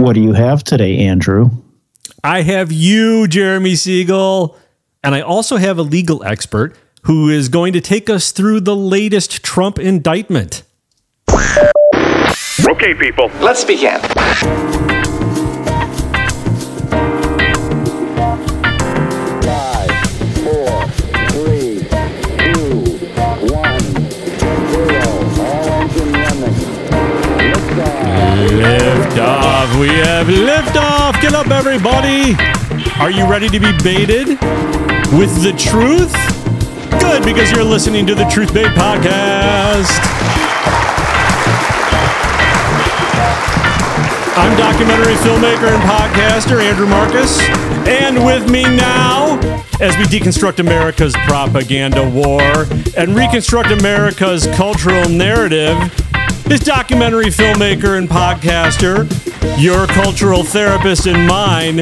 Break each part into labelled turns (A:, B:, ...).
A: What do you have today, Andrew?
B: I have you, Jeremy Siegel, and I also have a legal expert who is going to take us through the latest Trump indictment.
C: Okay, people.
D: Let's begin.
B: We have liftoff. Get up, everybody. Are you ready to be baited with the truth? Good, because you're listening to the Truth Bait Podcast. I'm documentary filmmaker and podcaster Andrew Marcus. And with me now, as we deconstruct America's propaganda war and reconstruct America's cultural narrative, is documentary filmmaker and podcaster, your cultural therapist and mine,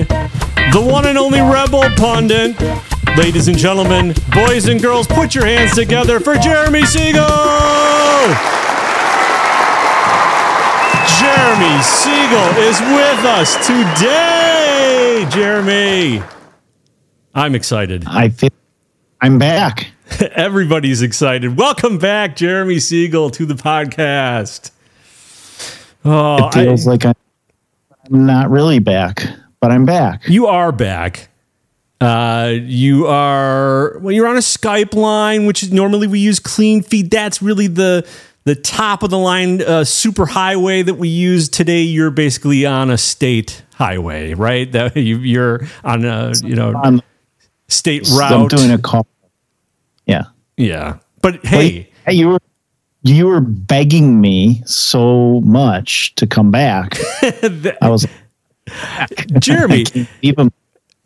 B: the one and only rebel pundit. Ladies and gentlemen, boys and girls, put your hands together for Jeremy Siegel! Jeremy Siegel is with us today. Jeremy, I'm excited.
A: I feel I'm back.
B: Everybody's excited. Welcome back, Jeremy Siegel, to the podcast. Oh,
A: It feels
B: I-
A: like I'm not really back, but I'm back.
B: you are back. Uh, you are well. You're on a Skype line, which is normally we use clean feed. That's really the the top of the line uh, super highway that we use today. You're basically on a state highway, right? That you, you're on a you know
A: I'm,
B: state
A: I'm
B: route.
A: doing a call. Yeah.
B: yeah, but hey,
A: Hey, you were you were begging me so much to come back. I was
B: Jeremy,
A: I even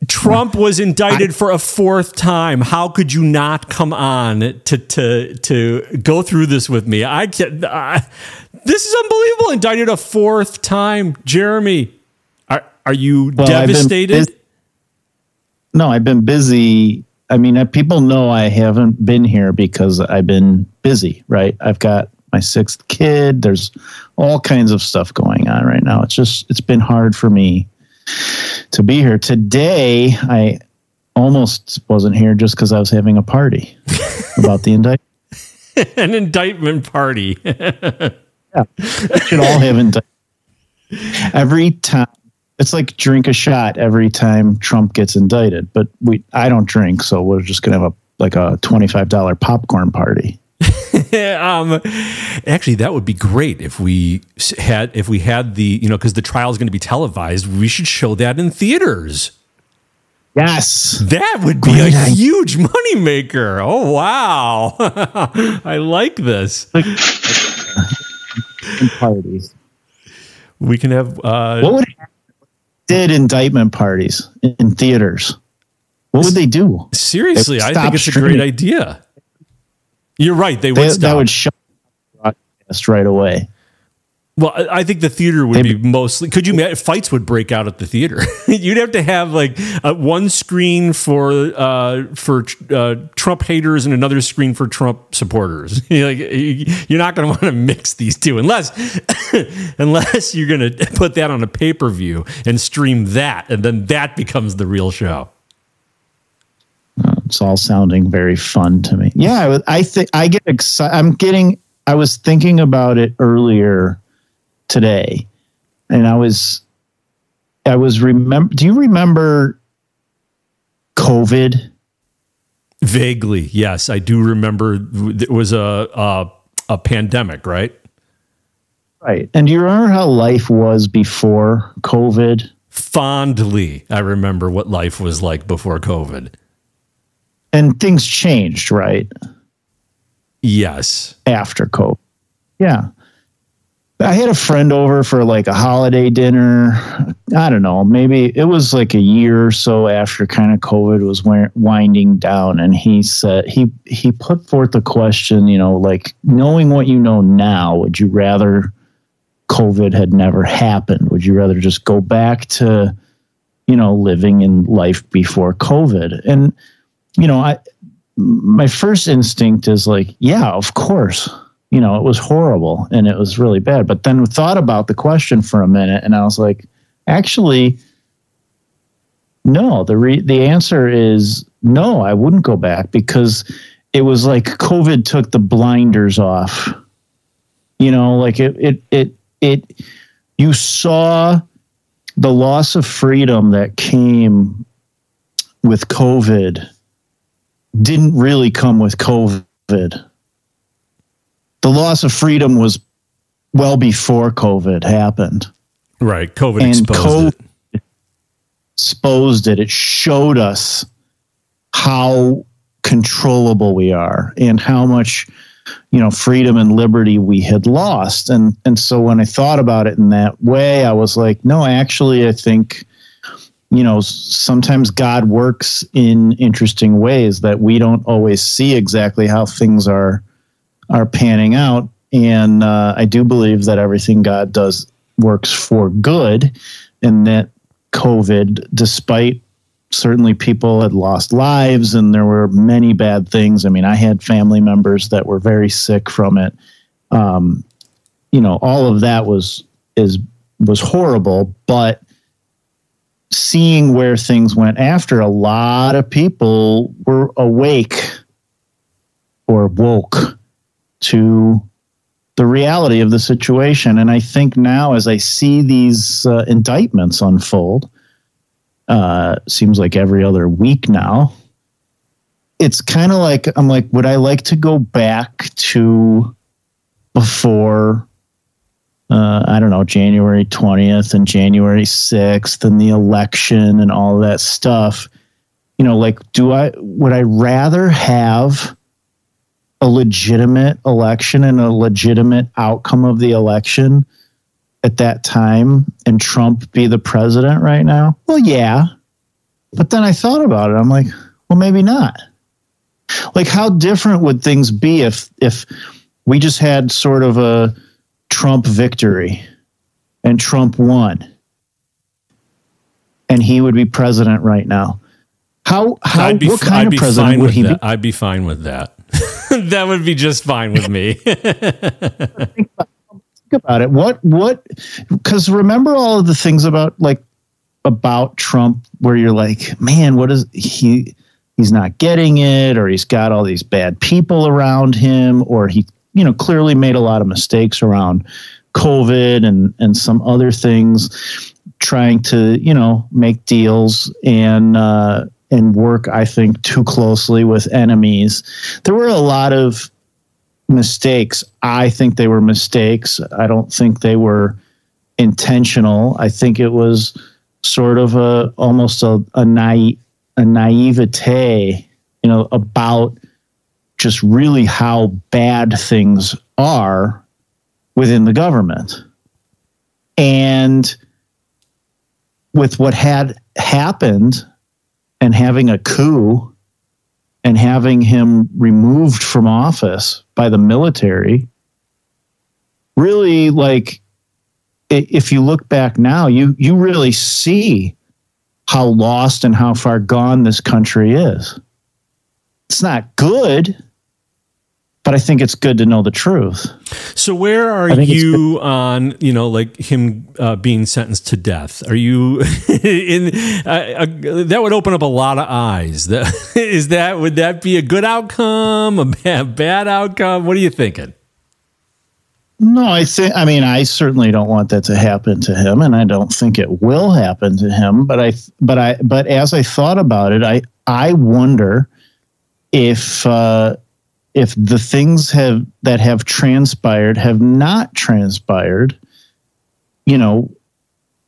B: Trump was indicted for a fourth time. How could you not come on to to to go through this with me? I can't. I, this is unbelievable. Indicted a fourth time, Jeremy. Are are you
A: Well,
B: devastated?
A: No, I've been busy. I mean, uh, people know I haven't been here because I've been busy, right? I've got my sixth kid. There's all kinds of stuff going on right now. It's just, it's been hard for me to be here. Today, I almost wasn't here just because I was having a party about the indictment.
B: An indictment party. Yeah.
A: We should all have indictment. Every time, it's like drink a shot every time Trump gets indicted. But we, I don't drink, so we're just gonna have a like a twenty five dollar popcorn party.
B: um, actually, that would be great if we had if we had the you know because the trial is going to be televised. We should show that in theaters.
A: Yes,
B: That would be
A: Great
B: a huge moneymaker. Oh, wow. I like this.
A: parties.
B: We can have, uh,
A: What would happen if we did indictment parties in theaters? What would they do?
B: seriously, I think it's a great idea. You're right. They would
A: They,
B: stop.
A: that would shut the broadcast right away.
B: Well, I think the theater would be mostly, could you fights would break out at the theater. You'd have to have like uh, one screen for, uh, for uh, Trump haters and another screen for Trump supporters. You're like, you're not going to want to mix these two unless, unless you're going to put that on a pay per view and stream that, and then that becomes the real show.
A: It's all sounding very fun to me. Yeah, I, I think I get excited. I'm getting. I was thinking about it earlier today, and I was. I was remember. Do you remember COVID?
B: Vaguely, yes, I do remember it was a a, a pandemic, right?
A: Right. And do you remember how life was before COVID?
B: Fondly, I remember what life was like before COVID.
A: And things changed, right?
B: Yes,
A: After COVID. Yeah. I had a friend over for like a holiday dinner. I don't know, maybe it was like a year or so after kind of COVID was winding down, and he said he he put forth the question, you know, like knowing what you know now, would you rather COVID had never happened? Would you rather just go back to, you know, living in life before COVID? And you know, I my first instinct is like, yeah, of course you know, it was horrible and it was really bad. But then thought about the question for a minute and I was like, Actually, no. The re- the answer is no. I wouldn't go back because it was like COVID took the blinders off. You know, like it it it it. You saw the loss of freedom that came with COVID didn't really come with COVID. The loss of freedom was well before COVID happened.
B: Right. COVID
A: And
B: exposed
A: COVID
B: it.
A: exposed it. It showed us how controllable we are and how much you know freedom and liberty we had lost and and so when i thought about it in that way i was like no actually i think you know sometimes god works in interesting ways that we don't always see exactly how things are are panning out. And uh, i do believe that everything god does works for good and that covid despite certainly people had lost lives and there were many bad things. I mean i had family members that were very sick from it. Um, you know all of that was is was horrible but seeing where things went after a lot of people were awake or woke to the reality of the situation and i think now as i see these uh, indictments unfold uh, seems like every other week now. It's kind of like I'm like, would I like to go back to before? Uh, I don't know, January 20th and January 6th and the election and all that stuff. You know, like, do I, would I rather have a legitimate election and a legitimate outcome of the election at that time and Trump be the president right now? Well, yeah. But then I thought about it. I'm like, well, maybe not. Like, how different would things be if if we just had sort of a Trump victory and Trump won and he would be president right now? How how what kind
B: I'd
A: of president would he
B: that.
A: be?
B: I'd be fine with that. That would be just fine with me.
A: think about it. What what because remember all of the things about like about Trump where you're like, man, what is he he's not getting it, or he's got all these bad people around him, or he, you know, clearly made a lot of mistakes around COVID and and some other things, trying to, you know, make deals and uh and work, I think, too closely with enemies. There were a lot of mistakes. I think they were mistakes. I don't think they were intentional. I think it was sort of a almost a a, naive, a naivete, you know, about just really how bad things are within the government. And with what had happened and having a coup and having him removed from office by the military really like if you look back now you you really see how lost and how far gone this country is. It's not good but i think it's good to know the truth
B: So where are
A: I think it's
B: you on you know like him uh, being sentenced to death? Are you in? Uh, uh, that would open up a lot of eyes. That, is that would that be a good outcome? A bad, bad outcome? What are you thinking?
A: No, I think. I mean, I certainly don't want that to happen to him, and I don't think it will happen to him. But I, but I, but as I thought about it, I, I wonder if uh, if the things have that have transpired have not transpired. You know,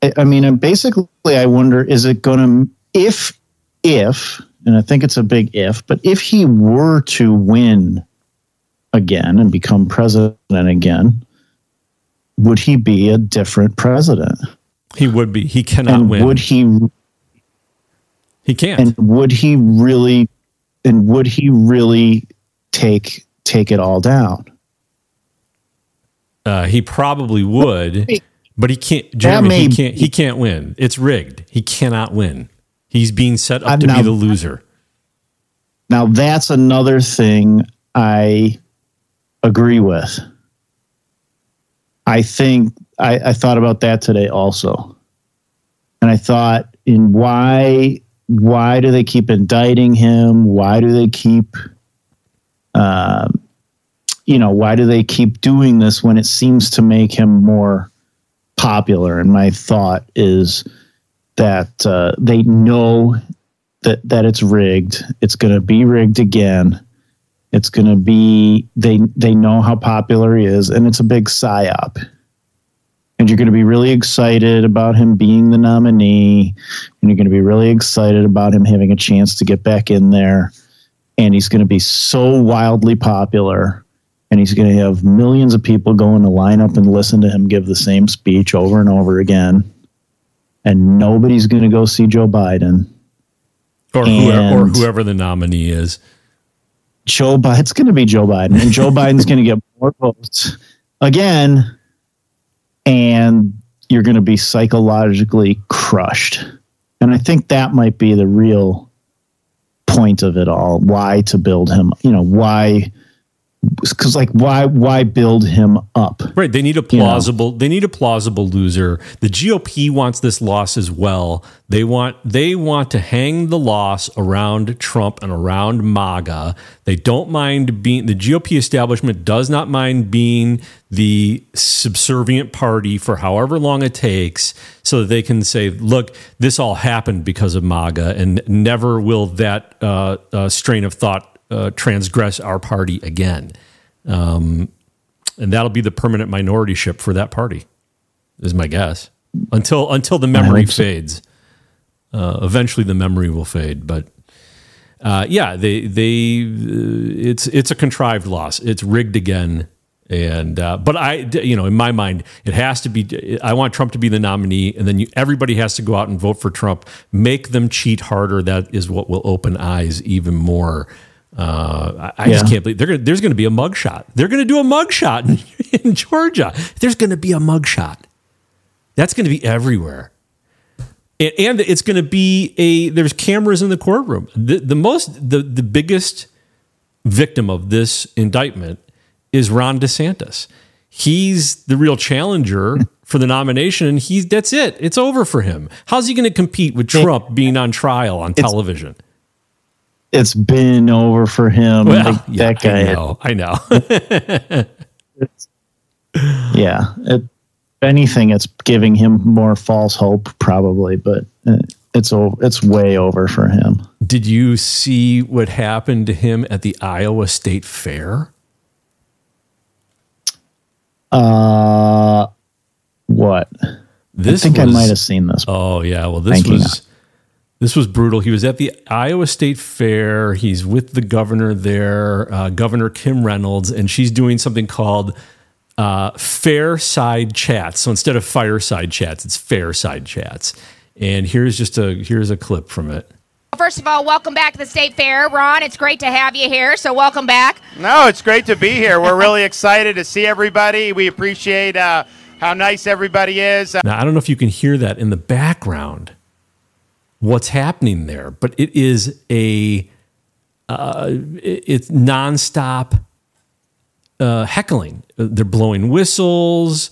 A: I, I mean, basically, I wonder: is it going to if if, and I think it's a big if, but if he were to win again and become president again, would he be a different president?
B: He would be. He cannot
A: and
B: win.
A: would he
B: he can't.
A: and would he really and would he really take take it all down?
B: Uh, he probably would, but he can't. Jeremy,
A: may
B: he can't. He can't win. It's rigged. He cannot win. He's being set up to be the loser.
A: Now that's another thing I agree with. I think I, I thought about that today also. and I thought, in why why do they keep indicting him? Why do they keep, um, you know, why do they keep doing this when it seems to make him more popular? And my thought is that uh, they know that that it's rigged. It's going to be rigged again. It's going to be they they know how popular he is, and it's a big psyop and you're going to be really excited about him being the nominee and you're going to be really excited about him having a chance to get back in there and he's going to be so wildly popular and he's going to have millions of people going to line up and listen to him give the same speech over and over again and nobody's going to go see Joe Biden
B: or whoever, or whoever the nominee is.
A: Joe Biden, it's going to be Joe Biden, and Joe Biden's going to get more votes again and you're going to be psychologically crushed. And I think that might be the real point of it all. Why to build him? You know, why because like why why build him up?
B: Right they need a plausible you know? they need a plausible loser. The gop wants this loss as well. They want they want to hang the loss around trump and around maga. They don't mind being the gop establishment does not mind being the subservient party for however long it takes so that they can say look this all happened because of maga and never will that uh, uh, strain of thought uh, transgress our party again. Um, and that'll be the permanent minority-ship for that party, is my guess. Until until the memory fades. Uh, eventually, the memory will fade, but uh, yeah, they they uh, it's it's a contrived loss. It's rigged again, and uh, but I you know in my mind it has to be. I want Trump to be the nominee, and then you, everybody has to go out and vote for Trump. Make them cheat harder. That is what will open eyes even more uh, I, I yeah. just can't believe gonna, there's going to be a mugshot. They're going to do a mugshot in, in Georgia. There's going to be a mugshot. That's going to be everywhere. And, and it's going to be a there's cameras in the courtroom. The, the most the, the biggest victim of this indictment is Ron DeSantis. He's the real challenger for the nomination, and he's that's it. It's over for him. How's he going to compete with Trump being on trial on television?
A: it's been over for him.
B: Well, like, yeah, that guy. I know. I know.
A: yeah. It, anything, it's giving him more false hope, probably, but it's over. It's way over for him.
B: Did you see what happened to him at the Iowa State Fair?
A: Uh, what? This I think was, I might have seen this.
B: Oh yeah, well this was this was brutal. He was at the Iowa State Fair. He's with the governor there, uh, Governor Kim Reynolds, and she's doing something called uh, Fair Side Chats. So instead of fireside chats, it's Fair Side Chats. And here's just a here's a clip from it.
C: First of all, welcome back to the State Fair, Ron. It's great to have you here. So welcome back.
D: No, it's great to be here. We're really excited to see everybody. We appreciate uh, how nice everybody is.
B: Now I don't know if you can hear that in the background what's happening there, but it is a uh, it's nonstop uh, heckling. They're blowing whistles.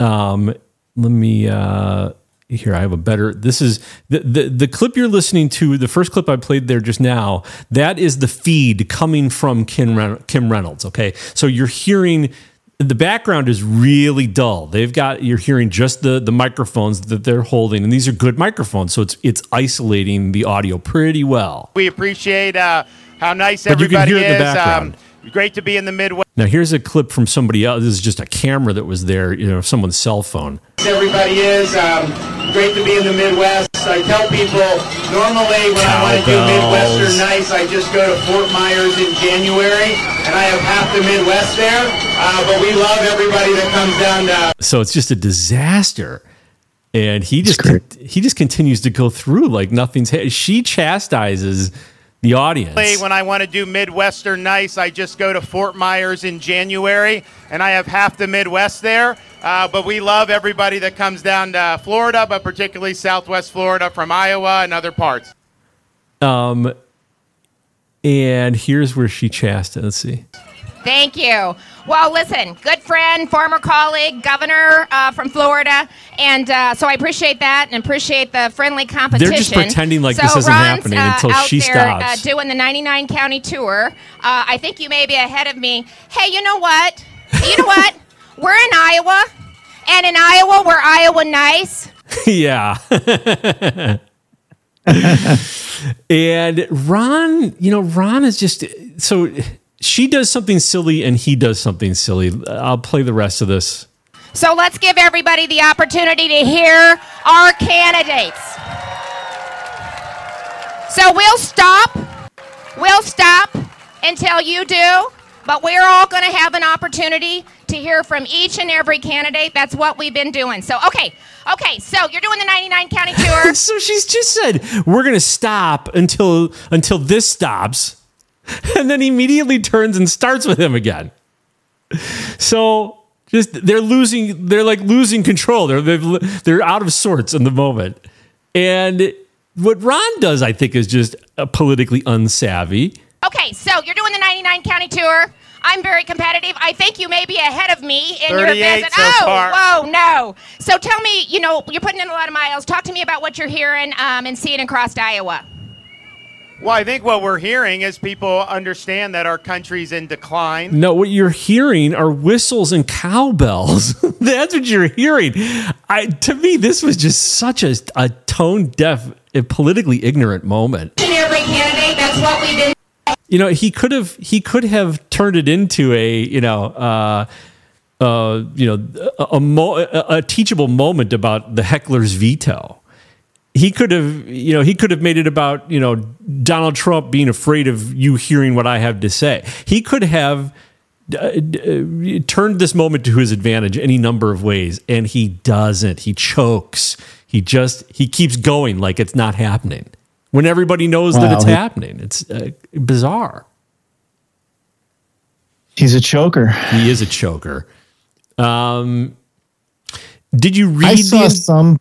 B: Um, let me uh, here. I have a better. This is the, the the clip you're listening to. The first clip I played there just now. That is the feed coming from Kim Kim Reynolds. Okay, so you're hearing the background is really dull. They've got you're hearing just the the microphones that they're holding, and these are good microphones, so it's it's isolating the audio pretty well.
D: We appreciate uh, how nice but everybody
B: you can hear is. The background.
D: Um, great to be in the Midwest.
B: Now here's a clip from somebody else. This is just a camera that was there, you know, someone's cell phone.
D: Everybody is um, great to be in the Midwest. I tell people normally when I want to do Midwestern nice, I just go to Fort Myers in January, and I have half the Midwest there. Uh, but we love everybody that comes down to.
B: So it's just a disaster and he just he just continues to go through like nothing's. She chastises the audience.
D: When I want to do Midwestern nice, I just go to Fort Myers in January, and I have half the Midwest there. Uh, but we love everybody that comes down to Florida, but particularly Southwest Florida from Iowa and other parts.
B: Um, and here's where she chasts. Let's see.
C: Thank you. Well, listen, good friend, former colleague, governor uh, from Florida, and uh, so I appreciate that and appreciate the friendly competition.
B: They're just pretending like
C: so
B: this isn't
C: Ron's,
B: happening
C: uh,
B: until
C: out
B: she
C: there,
B: stops.
C: Uh, doing the 99 county tour. Uh, I think you may be ahead of me. Hey, you know what? You know what? We're in Iowa, and in Iowa, we're Iowa nice.
B: yeah. and Ron, you know, Ron is just so she does something silly and he does something silly. I'll play the rest of this.
C: So let's give everybody the opportunity to hear our candidates. So we'll stop. We'll stop until you do, but we're all going to have an opportunity to hear from each and every candidate. That's what we've been doing. So, okay. Okay, so you're doing the 99 county tour.
B: So she's just said we're going to stop until until this stops. And then he immediately turns and starts with him again. So just they're losing they're like losing control. They're they're, they're out of sorts in the moment. And what Ron does I think is just uh, politically unsavvy.
C: Okay, so you're doing the 99 county tour. I'm very competitive. I think you may be ahead of me in your
D: 38
C: visit.
D: so
C: oh,
D: far.
C: whoa, no. So tell me, you know, you're putting in a lot of miles. Talk to me about what you're hearing um, and seeing across Iowa.
D: Well, I think what we're hearing is people understand that our country's in decline.
B: No, what you're hearing are whistles and cowbells. That's what you're hearing. I to me, this was just such a, a tone deaf, politically ignorant moment. You know, he could have he could have turned it into a you know. Uh, uh, you know, a, a, mo- a teachable moment about the heckler's veto. He could have, you know, he could have made it about, you know, Donald Trump being afraid of you hearing what I have to say. He could have uh, uh, turned this moment to his advantage any number of ways, and he doesn't. He chokes. He just he keeps going like it's not happening when everybody knows that it's happening. It's uh, bizarre.
A: He's a choker.
B: He is a choker. Um, did you read
A: I saw
B: the?
A: some.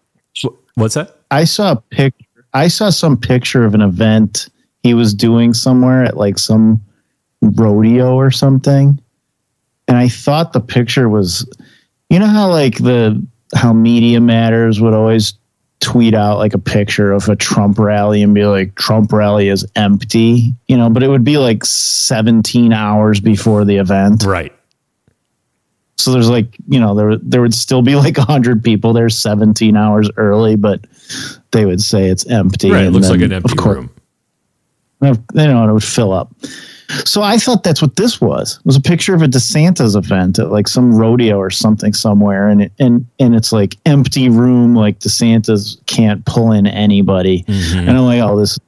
B: What's that?
A: I saw a pic. I saw some picture of an event he was doing somewhere at like some rodeo or something, and I thought the picture was, you know how like the how Media Matters would always tweet out like a picture of a Trump rally and be like Trump rally is empty, you know, but it would be like 17 hours before the event.
B: Right.
A: So there's like, you know, there there would still be like 100 people there 17 hours early, but they would say it's empty.
B: Right. It looks
A: then,
B: like an empty
A: of course,
B: room.
A: They know it would fill up. So I thought that's what this was. It was a picture of a DeSantis event at like some rodeo or something somewhere, and it, and and it's like empty room, like DeSantis can't pull in anybody,
B: Mm-hmm.
A: and I'm like, oh, this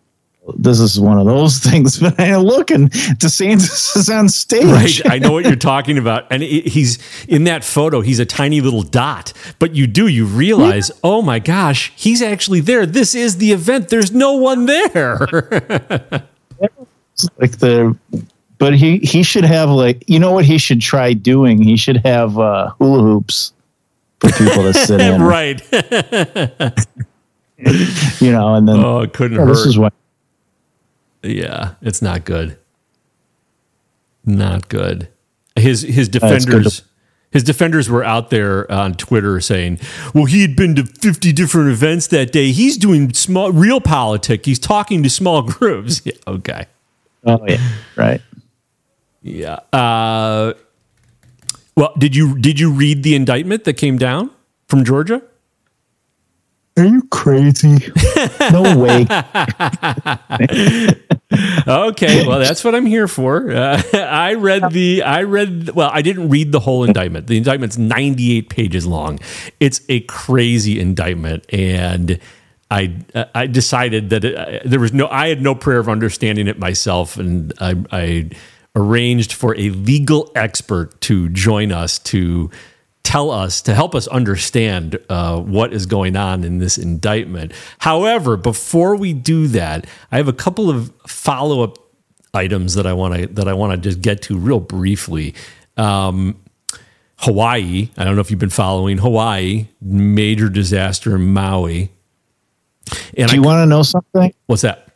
A: this is one of those things. But I look and DeSantis is on stage.
B: Right. I know what you're talking about. And he's in that photo, he's a tiny little dot. But you do, you realize, oh my gosh, he's actually there. This is the event. There's no one there.
A: like the but he he should have like you know what he should try doing he should have uh hula hoops for people to sit in
B: right.
A: you know and then
B: Oh, it couldn't
A: oh, this is what
B: Yeah, it's not good. Not good. His his defenders his defenders were out there on Twitter saying, "Well, he had been to 50 different events that day. He's doing small real politics. He's talking to small groups." Yeah, okay.
A: oh yeah right
B: Yeah. Uh, well, did you did you read the indictment that came down from Georgia?
A: Are you crazy no way
B: Okay, well, that's what I'm here for. Uh, I read the, I read, well, I didn't read the whole indictment. The indictment's 98 pages long. It's a crazy indictment, and I, I decided that it, there was no, I had no prayer of understanding it myself, and I, I arranged for a legal expert to join us to tell us to help us understand uh, what is going on in this indictment. However, before we do that, I have a couple of follow up items that I want to that I want to just get to real briefly. Um, Hawaii. I don't know if you've been following Hawaii. Major disaster in Maui. And
A: do
B: I,
A: you want to know something
B: what's that?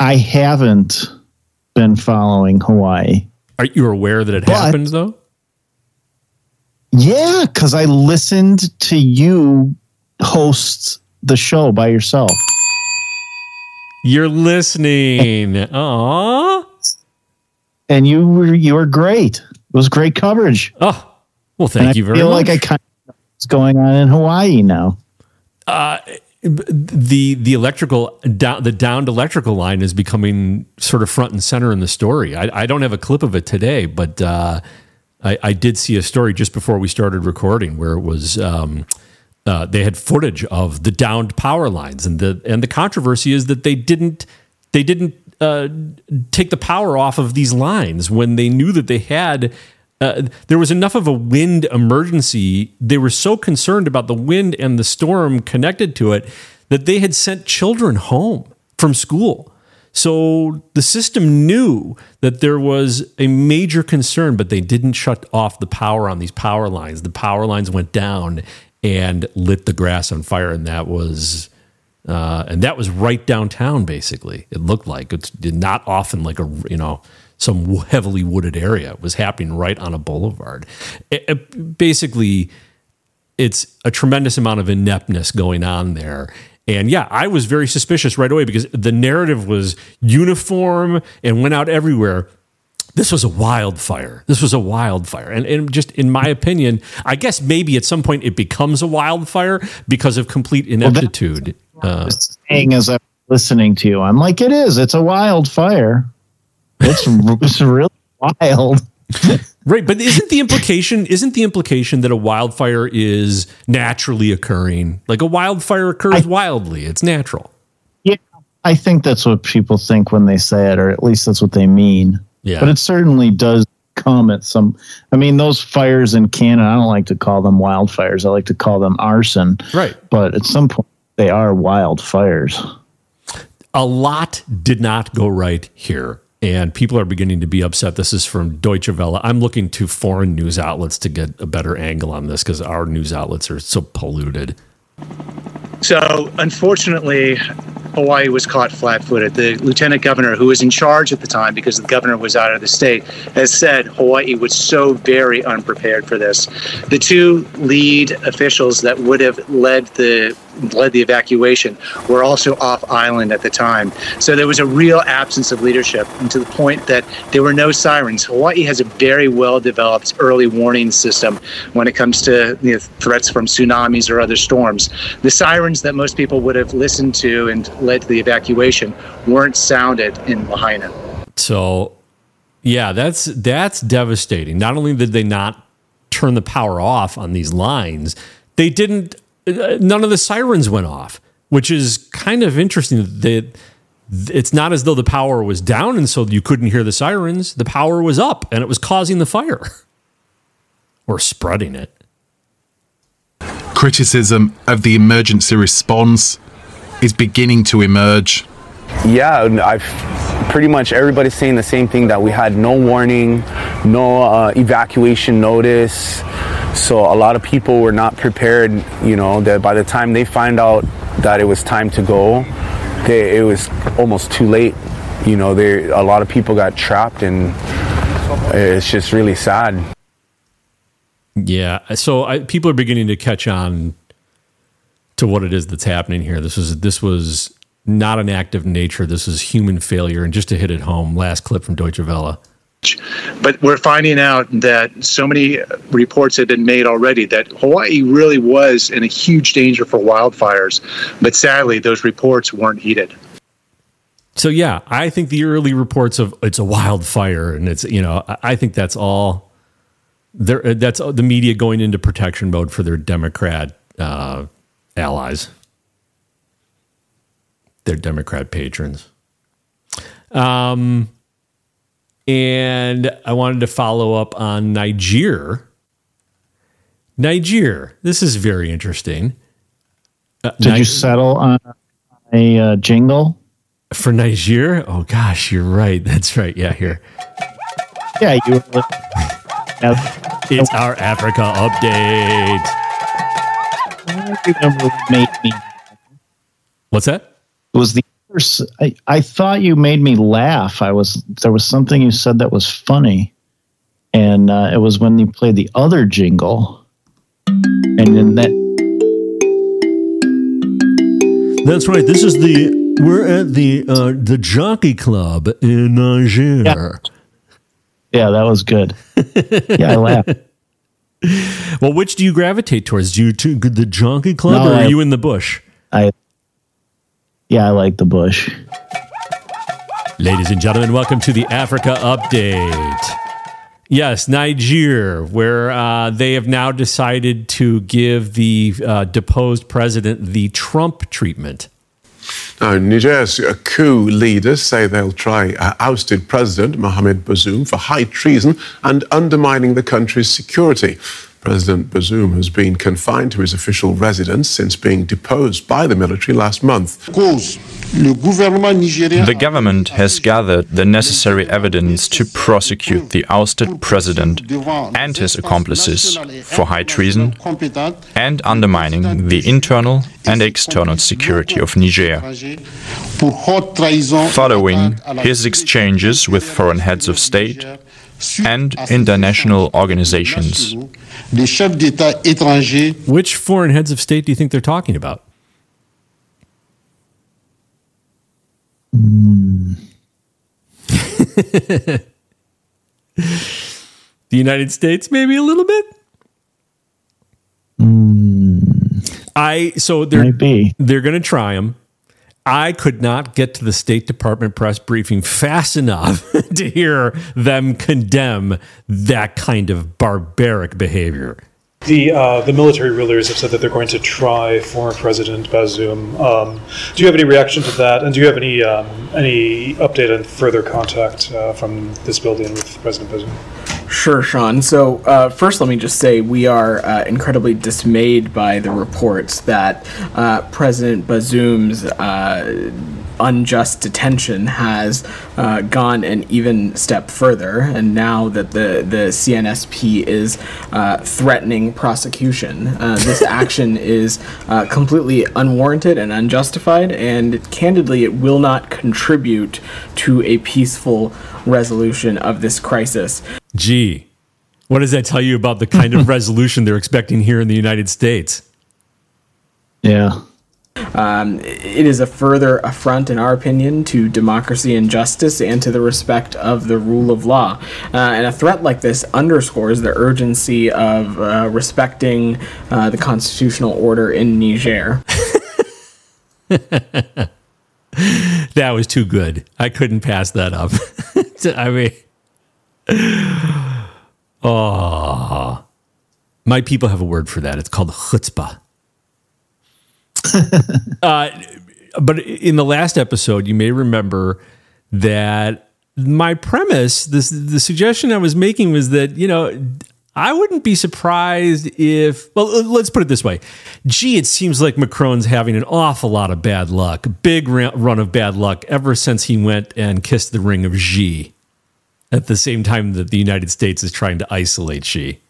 A: i haven't been following hawaii
B: Are you aware that it
A: But-
B: happened though?
A: Yeah, because I listened to you host the show by yourself.
B: You're listening. Aw.
A: and you were you were great. It was great coverage.
B: Oh, well, thank
A: I
B: you very much.
A: feel like I kind of know what's going on in Hawaii now.
B: the the electrical down the downed electrical line is becoming sort of front and center in the story. I, I don't have a clip of it today, but uh, I, I did see a story just before we started recording where it was um, uh, they had footage of the downed power lines, and the and the controversy is that they didn't they didn't uh, take the power off of these lines when they knew that they had. Uh, there was enough of a wind emergency. They were so concerned about the wind and the storm connected to it that they had sent children home from school. So the system knew that there was a major concern, but they didn't shut off the power on these power lines. The power lines went down and lit the grass on fire, and that was uh, and that was right downtown. Basically, it looked like it's not often like a you know some heavily wooded area. It was happening right on a boulevard. It- it- basically, it's a tremendous amount of ineptness going on there. And yeah, I was very suspicious right away because the narrative was uniform and went out everywhere. This was a wildfire. This was a wildfire. And, and just in my opinion, I guess maybe at some point it becomes a wildfire because of complete ineptitude. Uh,
A: Saying as I'm listening to you, I'm like, it is. It's a wildfire. It's it's really wild.
B: Right, but isn't the implication isn't the implication that a wildfire is naturally occurring? Like a wildfire occurs wildly, it's natural.
A: Yeah, I think that's what people think when they say it, or at least that's what they mean.
B: Yeah.
A: But it certainly does come at some. I mean, those fires in Canada, I don't like to call them wildfires. I like to call them arson.
B: Right.
A: But at some point, they are wildfires.
B: A lot did not go right here, and people are beginning to be upset. This is from Deutsche Welle. I'm looking to foreign news outlets to get a better angle on this because our news outlets are so polluted.
E: So, unfortunately, Hawaii was caught flat footed. The lieutenant governor, who was in charge at the time because the governor was out of the state, has said Hawaii was so very unprepared for this. The two lead officials that would have led the led the evacuation were also off island at the time. So there was a real absence of leadership, and to the point that there were no sirens. Hawaii has a very well developed early warning system when it comes to you know, threats from tsunamis or other storms. The sirens that most people would have listened to and led to the evacuation weren't sounded in Lahaina.
B: So, yeah, that's that's devastating. Not only did they not turn the power off on these lines, they didn't. Uh, None of the sirens went off, which is kind of interesting. That it's not as though the power was down and so you couldn't hear the sirens. The power was up and it was causing the fire or spreading it.
F: criticism of the emergency response is beginning to emerge.
G: Yeah, I've pretty much everybody's saying the same thing that we had no warning, no uh, evacuation notice. So a lot of people were not prepared. You know that by the time they find out that it was time to go, they, it was almost too late. You know, there a lot of people got trapped, and it's just really sad.
B: Yeah. So I, people are beginning to catch on to what it is that's happening here. This was this was not an act of nature. This is human failure. And just to hit it home, last clip from Deutsche Welle.
E: But we're finding out that so many reports have been made already that Hawaii really was in a huge danger for wildfires. But sadly, those reports weren't heeded.
B: So yeah, I think the early reports of it's a wildfire and it's you know I- think that's all there. That's the media going into protection mode for their Democrat uh, allies, their Democrat patrons. Um, and I wanted to follow up on Niger. Niger, this is very interesting. Uh,
A: Did
B: Ni-
A: you settle on a uh, jingle?
B: for Niger? Oh gosh, you're right. That's right. Yeah, here.
A: Yeah, you were.
B: It's our Africa update.
A: I remember what made me.
B: What's that?
A: It was the first. I, I thought you made me laugh. I was there was something you said that was funny. and uh, it was when you played the other jingle, and then that
B: That's right. This is the we're at the uh, the Jockey Club in Niger.
A: yeah, that was good. yeah, I laughed.
B: Well, which do you gravitate towards? Do you to the Jockey Club,
A: No,
B: or are
A: I-
B: you in the bush?
A: I yeah, I like the bush.
B: Ladies and gentlemen, welcome to the Africa Update. Yes, Niger, where uh, they have now decided to give the uh, deposed president the Trump treatment.
H: Now, Niger's uh, coup leaders say they'll try uh, ousted President Mohamed Bazoum for high treason and undermining the country's security. President Bazoum has been confined to his official residence since being deposed by the military last month.
I: The government has gathered the necessary evidence to prosecute the ousted president and his accomplices for high treason and undermining the internal and external security of Niger. Following his exchanges with foreign heads of state and international organizations.
B: Which foreign heads of state do you think they're talking about? Hmm. the United States, maybe a little bit. I so they're
A: Might be.
B: they're going to try them. I could not get to the State Department press briefing fast enough to hear them condemn that kind of barbaric behavior.
J: The uh, the military rulers have said that they're going to try former President Bazoum. Um, do you have any reaction to that? And do you have any um, any update on further contact uh, from this building with President Bazoum?
K: Sure, Sean. So, uh, first, let me just say we are uh, incredibly dismayed by the reports that uh, President Bazoum's uh, unjust detention has uh, gone an even step further, and now that the, the CNSP is uh, threatening prosecution, uh, this action is uh, completely unwarranted and unjustified, and candidly, it will not contribute to a peaceful resolution of this crisis.
B: Gee, what does that tell you about the kind of resolution they're expecting here in the United States?
A: Yeah.
K: Um, it is a further affront, in our opinion, to democracy and justice and to the respect of the rule of law. Uh, and a threat like this underscores the urgency of uh, respecting uh, the constitutional order in Niger.
B: That was too good. I couldn't pass that up. I mean, oh, my people have a word for that. It's called chutzpah. Uh, but in the last episode, you may remember that my premise, this the suggestion I was making was that you know I wouldn't be surprised if well let's put it this way. Gee, it seems like Macron's having an awful lot of bad luck, big run of bad luck ever since he went and kissed the ring of Xi. At the same time that the United States is trying to isolate Xi.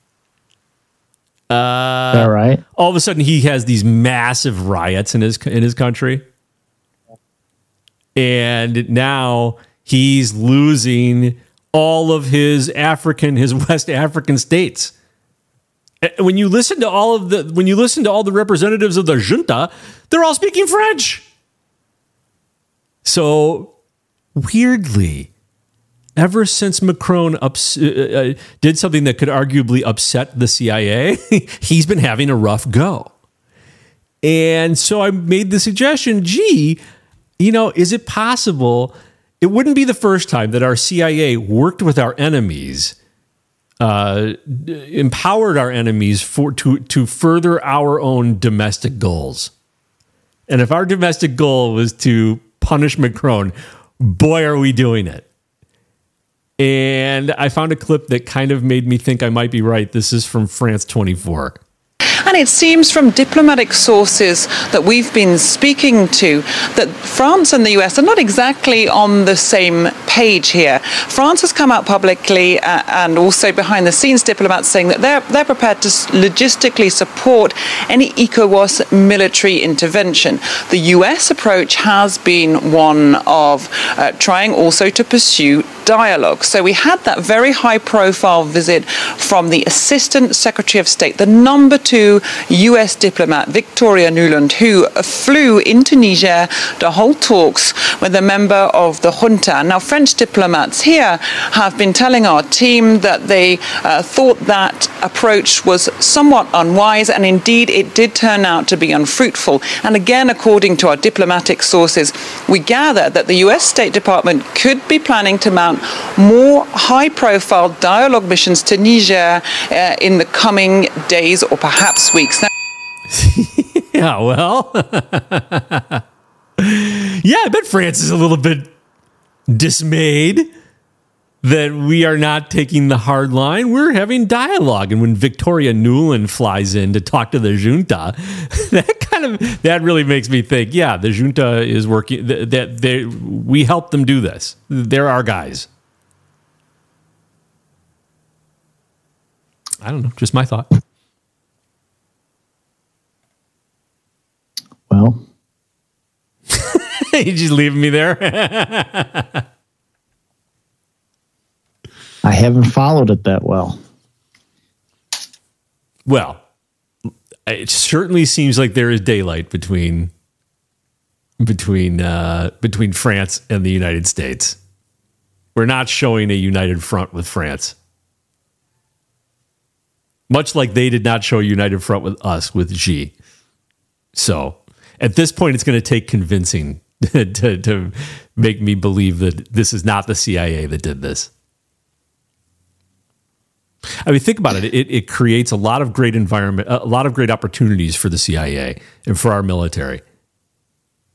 B: Uh,
A: All right.
B: all of a sudden he has these massive riots in his in his country. And now he's losing all of his african his west african states. When you listen to all of the when you listen to all the representatives of the junta they're all speaking french. So weirdly ever since Macron ups, uh, uh, did something that could arguably upset the CIA, he's been having a rough go. And so I made the suggestion gee, you know, is it possible? It wouldn't be the first time that our CIA worked with our enemies, uh, empowered our enemies for to to further our own domestic goals. And if our domestic goal was to punish Macron, boy, are we doing it. And I found a clip that kind of made me think I might be right. This is from France 24.
L: And it seems from diplomatic sources that we've been speaking to that France and the US are not exactly on the same page here. France has come out publicly uh, and also behind the scenes diplomats saying that they're, they're prepared to logistically support any ECOWAS military intervention. The US approach has been one of uh, trying also to pursue dialogue. So we had that very high profile visit from the Assistant Secretary of State, the number two US diplomat, Victoria Nuland, who flew into Niger to hold talks with a member of the junta. Now, French diplomats here have been telling our team that they uh, thought that approach was somewhat unwise, and indeed it did turn out to be unfruitful. And again, according to our diplomatic sources, we gather that the US State Department could be planning to mount more high profile dialogue missions to Niger uh, in the coming days or perhaps weeks. Now,
B: yeah, well, yeah, I bet France is a little bit dismayed that we are not taking the hard line. We're having dialogue. And when Victoria Nuland flies in to talk to the junta, that kind of that really makes me think, yeah, the junta is working that they we help them do this. They're our guys. I don't know, just my thought.
A: Well,
B: you just leaving me there.
A: I haven't followed it that well.
B: Well, it certainly seems like there is daylight between between uh, between France and the United States. We're not showing a united front with France, much like they did not show a united front with us with G. So, at this point, it's going to take convincing to, to make me believe that this is not the CIA that did this. I mean, think about it. It, it creates a lot of great environment, a lot of great opportunities for the CIA and for our military.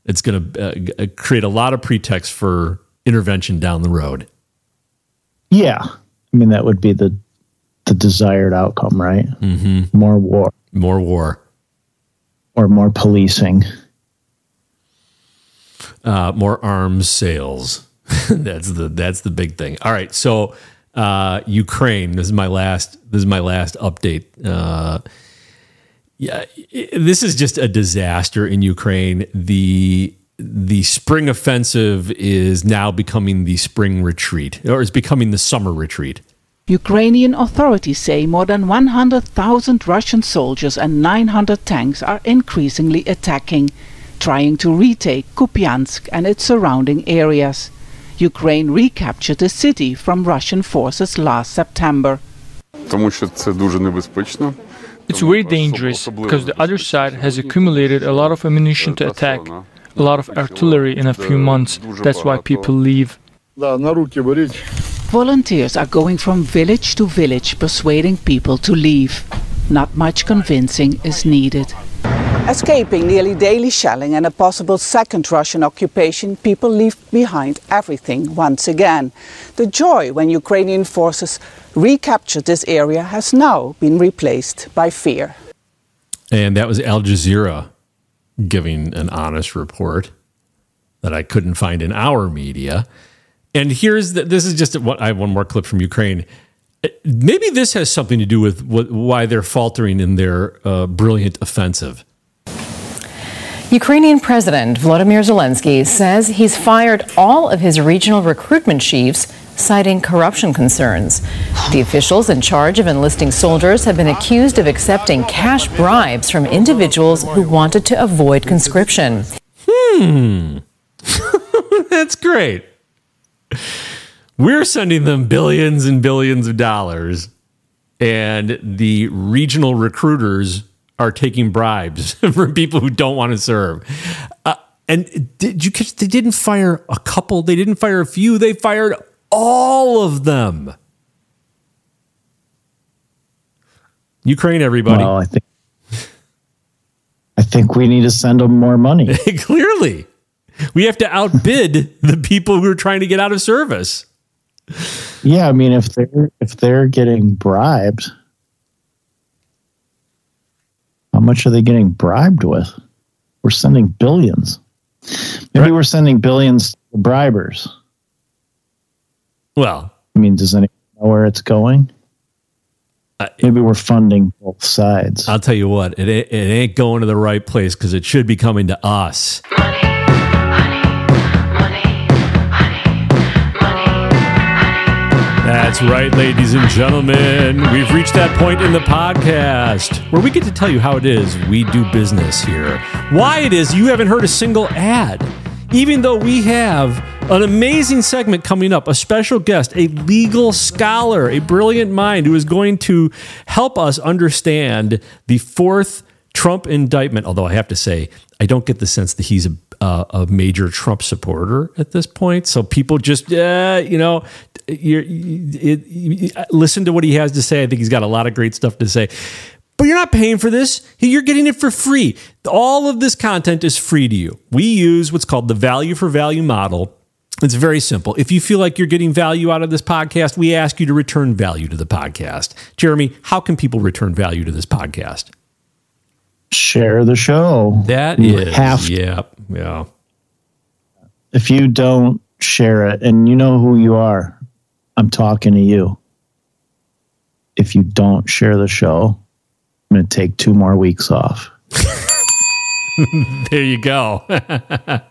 B: It's going to uh, create a lot of pretext for intervention down the road.
A: Yeah, I mean that would be the the desired outcome, right?
B: Mm-hmm.
A: More war,
B: more war,
A: or more policing,
B: uh, more arms sales. that's the that's the big thing. All right, so uh, Ukraine. This is my last. This is my last update. Uh, yeah, this is just a disaster in Ukraine. The the spring offensive is now becoming the spring retreat, or is becoming the summer retreat.
M: Ukrainian authorities say more than 100,000 Russian soldiers and 900 tanks are increasingly attacking, trying to retake Kupiansk and its surrounding areas. Ukraine recaptured the city from Russian forces last September.
N: It's very dangerous because the other side has accumulated a lot of ammunition to attack, a lot of artillery in a few months. That's why people leave.
M: Volunteers are going from village to village persuading people to leave. Not much convincing is needed.
O: Escaping nearly daily shelling and a possible second Russian occupation, people leave behind everything once again. The joy when Ukrainian forces recaptured this area has now been replaced by fear.
B: And that was Al Jazeera giving an honest report that I couldn't find in our media. And here's the, this is just what I have one more clip from Ukraine. Maybe this has something to do with what, why they're faltering in their uh, brilliant offensive.
P: Ukrainian President Volodymyr Zelensky says he's fired all of his regional recruitment chiefs, citing corruption concerns. The officials in charge of enlisting soldiers have been accused of accepting cash bribes from individuals who wanted to avoid conscription.
B: Hmm. That's great. We're sending them billions and billions of dollars, and the regional recruiters are taking bribes from people who don't want to serve. Uh, and did you catch? They didn't fire a couple. They didn't fire a few. They fired all of them. Ukraine, everybody.
A: Well, I think I think we need to send them more money.
B: Clearly, we have to outbid the people who are trying to get out of service.
A: Yeah, I mean, if they're if they're getting bribed, how much are they getting bribed with? We're sending billions. Maybe we're sending billions to the bribers.
B: Well,
A: I mean, does anyone know where it's going? Maybe we're funding both sides.
B: I'll tell you what, it ain't, it ain't going to the right place because it should be coming to us. That's right, ladies and gentlemen. We've reached that point in the podcast where we get to tell you how it is we do business here. Why it is you haven't heard a single ad. Even though we have an amazing segment coming up, a special guest, a legal scholar, a brilliant mind who is going to help us understand the fourth Trump indictment. Although I have to say, I don't get the sense that he's a, uh, a major Trump supporter at this point. So people just, uh, you know, it, you- listen to what he has to say. I think he's got a lot of great stuff to say. But you're not paying for this. You're getting it for free. All of this content is free to you. We use what's called the value for value model. It's very simple. If you feel like you're getting value out of this podcast, we ask you to return value to the podcast. Jeremy, how can people return value to this podcast?
A: Share the show.
B: That
A: You
B: is,
A: have
B: yeah, yeah.
A: If you don't share it, and you know who you are, I'm talking to you. If you don't share the show, I'm going to take two more weeks off.
B: there you go. I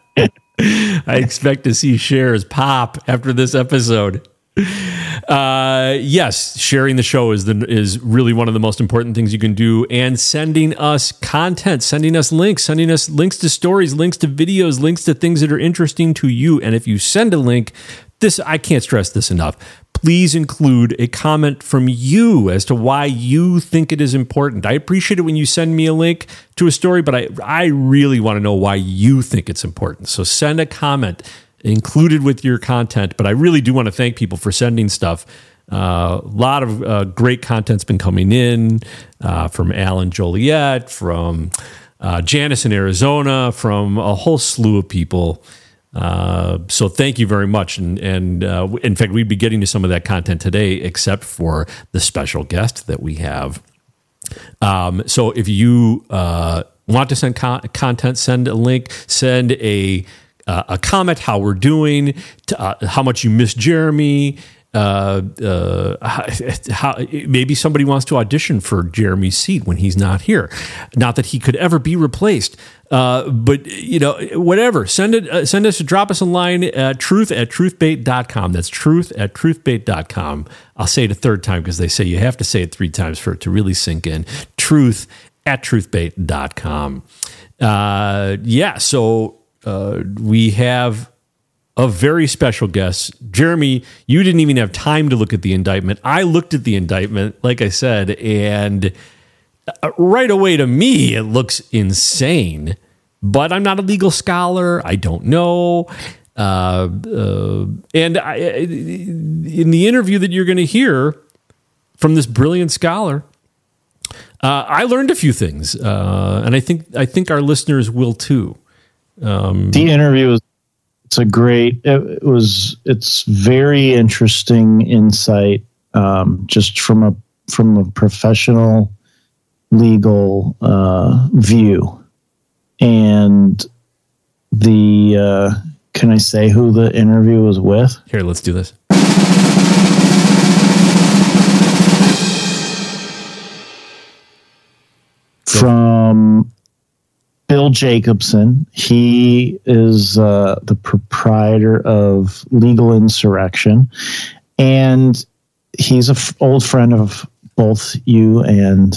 B: expect to see shares pop after this episode. Uh, yes, sharing the show is the is really one of the most important things you can do, and sending us content, sending us links, sending us links to stories, links to videos, links to things that are interesting to you. And if you send a link, this I can't stress this enough. Please include a comment from you as to why you think it is important. I appreciate it when you send me a link to a story, but I I really want to know why you think it's important. So send a comment included with your content. But I really do want to thank people for sending stuff. Uh, a lot of uh, great content's been coming in uh, from Alan Joliet, from uh, Janice in Arizona, from a whole slew of people. Uh, so thank you very much. And, and uh, in fact, we'd be getting to some of that content today, except for the special guest that we have. Um, so if you uh, want to send con- content, send a link, send a uh, a comment how we're doing, to, uh, how much you miss Jeremy. Uh, uh, how, maybe somebody wants to audition for Jeremy's seat when he's not here. Not that he could ever be replaced, uh, but you know, whatever. Send it. Uh, send us. Drop us a line. At truth at truthbait.com. That's truth at truthbait.com. I'll say it a third time because they say you have to say it three times for it to really sink in. Truth at truthbait.com. Uh, yeah. So uh, we have a very special guest. Jeremy, you didn't even have time to look at the indictment. I looked at the indictment, like I said, and uh, right away to me, it looks insane. But I'm not a legal scholar. I don't know. Uh, uh, and I, in the interview that you're going to hear from this brilliant scholar, uh, I learned a few things, uh, and I think I think our listeners will too. Um,
A: the interview was it's a great it, it was it's very interesting insight um, just from a from a professional legal uh, view. And the uh, can i say who the interview was with?
B: Here let's do this.
A: From Bill Jacobson. He is uh, the proprietor of Legal Insurrection, and he's an old friend of both you and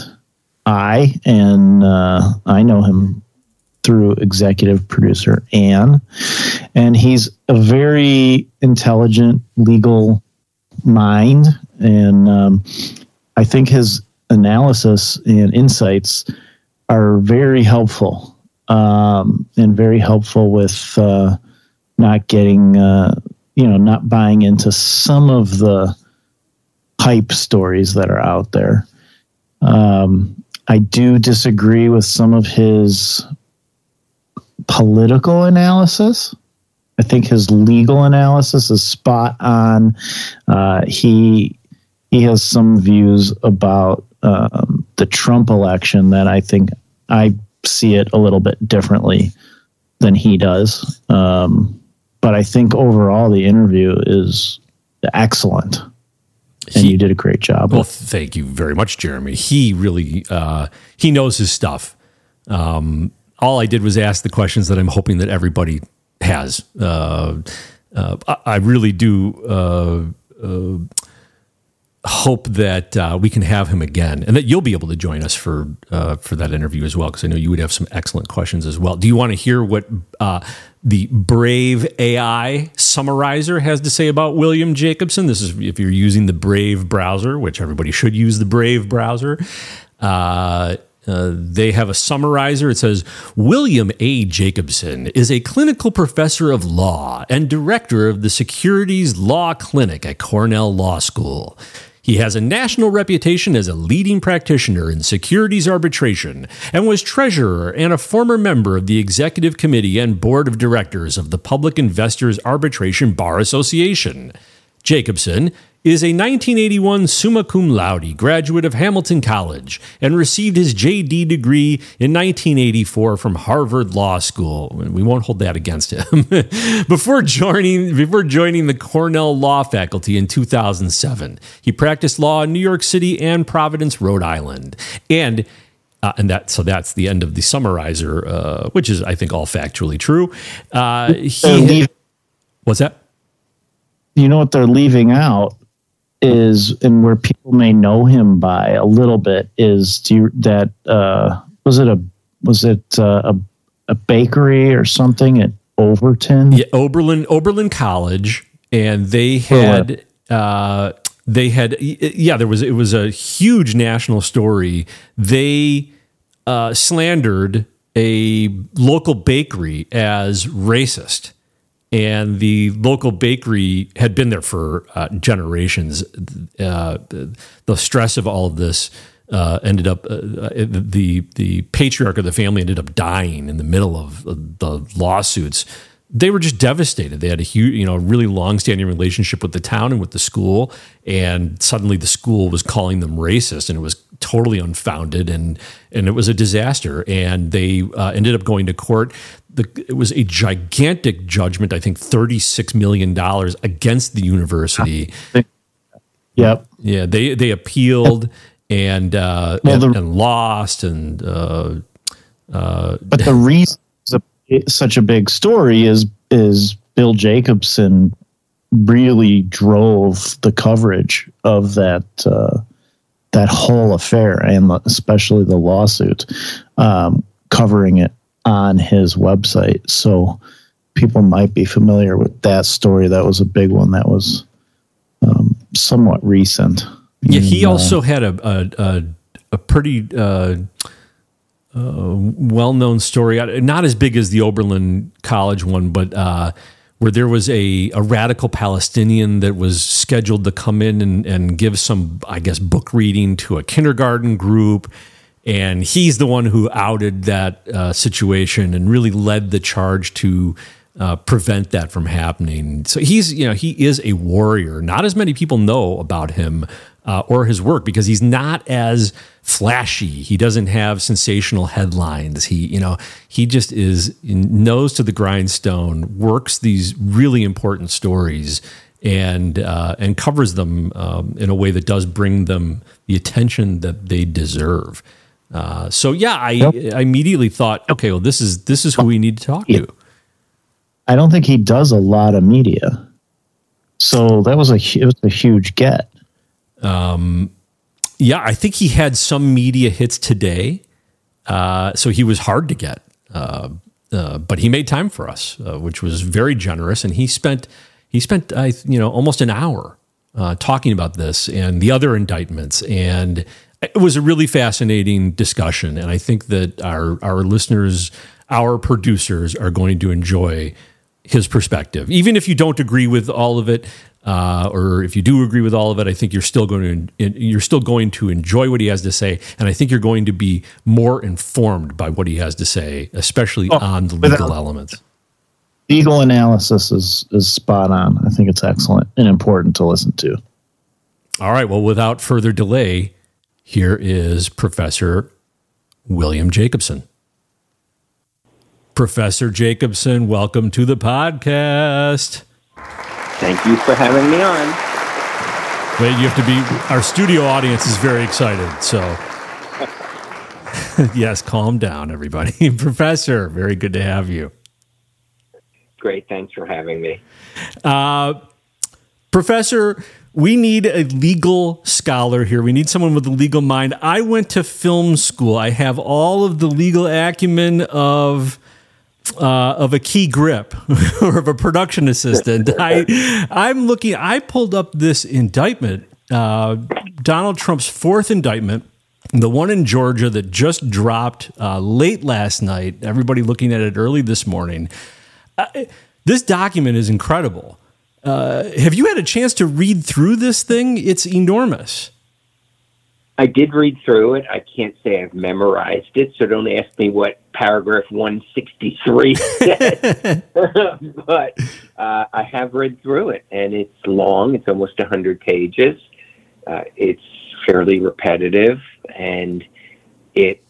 A: I, and uh, I know him through executive producer Anne, and he's a very intelligent legal mind, and um, I think his analysis and insights are very helpful um, and very helpful with uh, not getting, uh, you know, not buying into some of the hype stories that are out there. Um, I do disagree with some of his political analysis. I think his legal analysis is spot on. Uh, he he has some views about um, the Trump election that I think I see it a little bit differently than he does. Um, but I think overall the interview is excellent. And you did a great job.
B: Well, thank you very much, Jeremy. He really uh, he knows his stuff. Um, all I did was ask the questions that I'm hoping that everybody has. Uh, uh, I, I really do uh, uh, hope that uh, we can have him again, and that you'll be able to join us for uh, for that interview as well, because I know you would have some excellent questions as well. Do you want to hear what uh, the Brave AI summarizer has to say about William Jacobson? This is if you're using the Brave browser, which everybody should use the Brave browser. Uh, uh, they have a summarizer. It says William A. Jacobson is a clinical professor of law and director of the Securities Law Clinic at Cornell Law School. He has a national reputation as a leading practitioner in securities arbitration and was treasurer and a former member of the executive committee and board of directors of the Public Investors Arbitration Bar Association. Jacobson is a 1981 summa cum laude graduate of Hamilton College and received his JD degree in 1984 from Harvard Law School. We won't hold that against him. before joining before joining the Cornell Law faculty in 2007, he practiced law in New York City and Providence, Rhode Island. And uh, and that so that's the end of the summarizer, uh, which is I think all factually true. Uh, he, what's that?
A: you know what they're leaving out is and where people may know him by a little bit is do you, that uh, was it a was it uh, a a bakery or something at Overton?
B: Yeah, Oberlin Oberlin College, and they had uh, they had yeah there was it was a huge national story. They uh, slandered a local bakery as racist and the local bakery had been there for uh, generations. Uh, the, stress of all of this uh, ended up uh, the the patriarch of the family ended up dying in the middle of the lawsuits. They were just devastated. They had a huge, you know, really long-standing relationship with the town and with the school, and suddenly the school was calling them racist, and it was totally unfounded, and and it was a disaster. And they uh, ended up going to court the, it was a gigantic judgment. I think thirty six million dollars against the university.
A: Yep.
B: Yeah, they they appealed and uh, well, and, the, and, lost and. Uh, uh,
A: but the reason it's such a big story is is Bill Jacobson really drove the coverage of that uh, that whole affair and especially the lawsuit, um, covering it on his website. So people might be familiar with that story. That was a big one that was um, somewhat recent.
B: Yeah, he uh, also had a a, a, a pretty uh, uh, well known story, uh, not as big as the Oberlin College one, but uh, where there was a, a radical Palestinian that was scheduled to come in and, and give some, I guess, book reading to a kindergarten group and he's the one who outed that uh, situation and really led the charge to uh, prevent that from happening. So he's, you know, he is a warrior. Not as many people know about him uh, or his work because he's not as flashy. He doesn't have sensational headlines. He, you know, he just is nose to the grindstone, works these really important stories and uh, and covers them um, in a way that does bring them the attention that they deserve. Uh, so yeah, I, yep. I immediately thought, okay, well, this is this is who we need to talk to.
A: I don't think he does a lot of media, so that was a it was a huge get.
B: Um, yeah, I think he had some media hits today, uh, so he was hard to get. Uh, uh but he made time for us, uh, which was very generous, and he spent he spent I you know almost an hour uh, talking about this and the other indictments and it was a really fascinating discussion, and I think that our our listeners, our producers, are going to enjoy his perspective. Even if you don't agree with all of it, uh, or if you do agree with all of it, I think you're still going to you're still going to enjoy what he has to say, and I think you're going to be more informed by what he has to say, especially oh, on the legal elements.
A: Legal analysis is is spot on. I think it's excellent and important to listen to.
B: All right. Well, without further delay, here is Professor William Jacobson. Professor Jacobson, welcome to the podcast.
Q: Thank you for having me on.
B: Wait, you have to be, our studio audience is very excited. So, yes, calm down, everybody. Professor, very good to have you.
Q: Great. Thanks for having me.
B: Uh, Professor, we need a legal scholar here. We need someone with a legal mind. I went to film school. I have all of the legal acumen of uh, of a key grip or of a production assistant. I I'm looking. I pulled up this indictment, uh, Donald Trump's fourth indictment. The one in Georgia that just dropped uh, late last night. Everybody looking at it early this morning. Uh, this document is incredible. Uh, have you had a chance to read through this thing? It's enormous.
Q: I did read through it. I can't say I've memorized it, so don't ask me what paragraph 163 said. but uh, I have read through it, and it's long. It's almost 100 pages. Uh, it's fairly repetitive, and it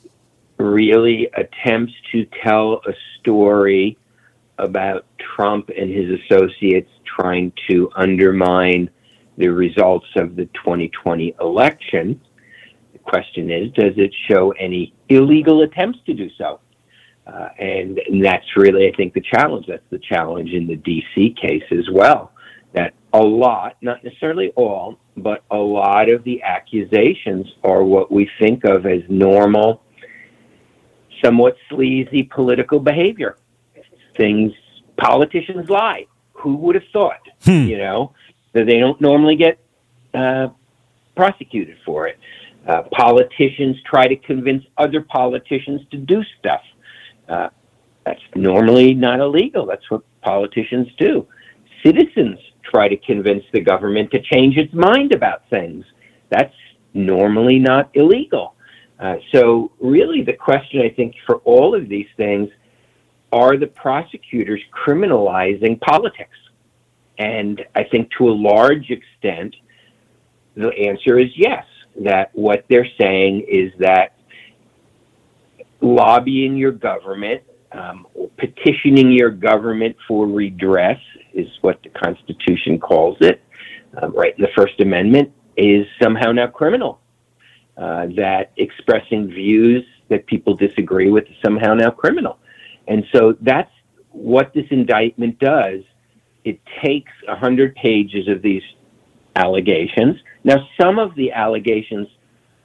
Q: really attempts to tell a story about Trump and his associates trying to undermine the results of the 2020 election. The question is, does it show any illegal attempts to do so? Uh, and, and that's really, I think, the challenge. That's the challenge in the DC case as well. That a lot, not necessarily all, but a lot of the accusations are what we think of as normal, somewhat sleazy political behavior. Things politicians lie. Who would have thought? You know that they don't normally get uh, prosecuted for it. Uh, politicians try to convince other politicians to do stuff. Uh, that's normally not illegal. That's what politicians do. Citizens try to convince the government to change its mind about things. That's normally not illegal. Uh, so, really, the question I think for all of these things are the prosecutors criminalizing politics? And I think to a large extent, the answer is yes, that what they're saying is that lobbying your government, um, petitioning your government for redress is what the Constitution calls it, um, right the First Amendment, is somehow now criminal. Uh, that expressing views that people disagree with is somehow now criminal. And so that's what this indictment does. It takes 100 pages of these allegations. Now, some of the allegations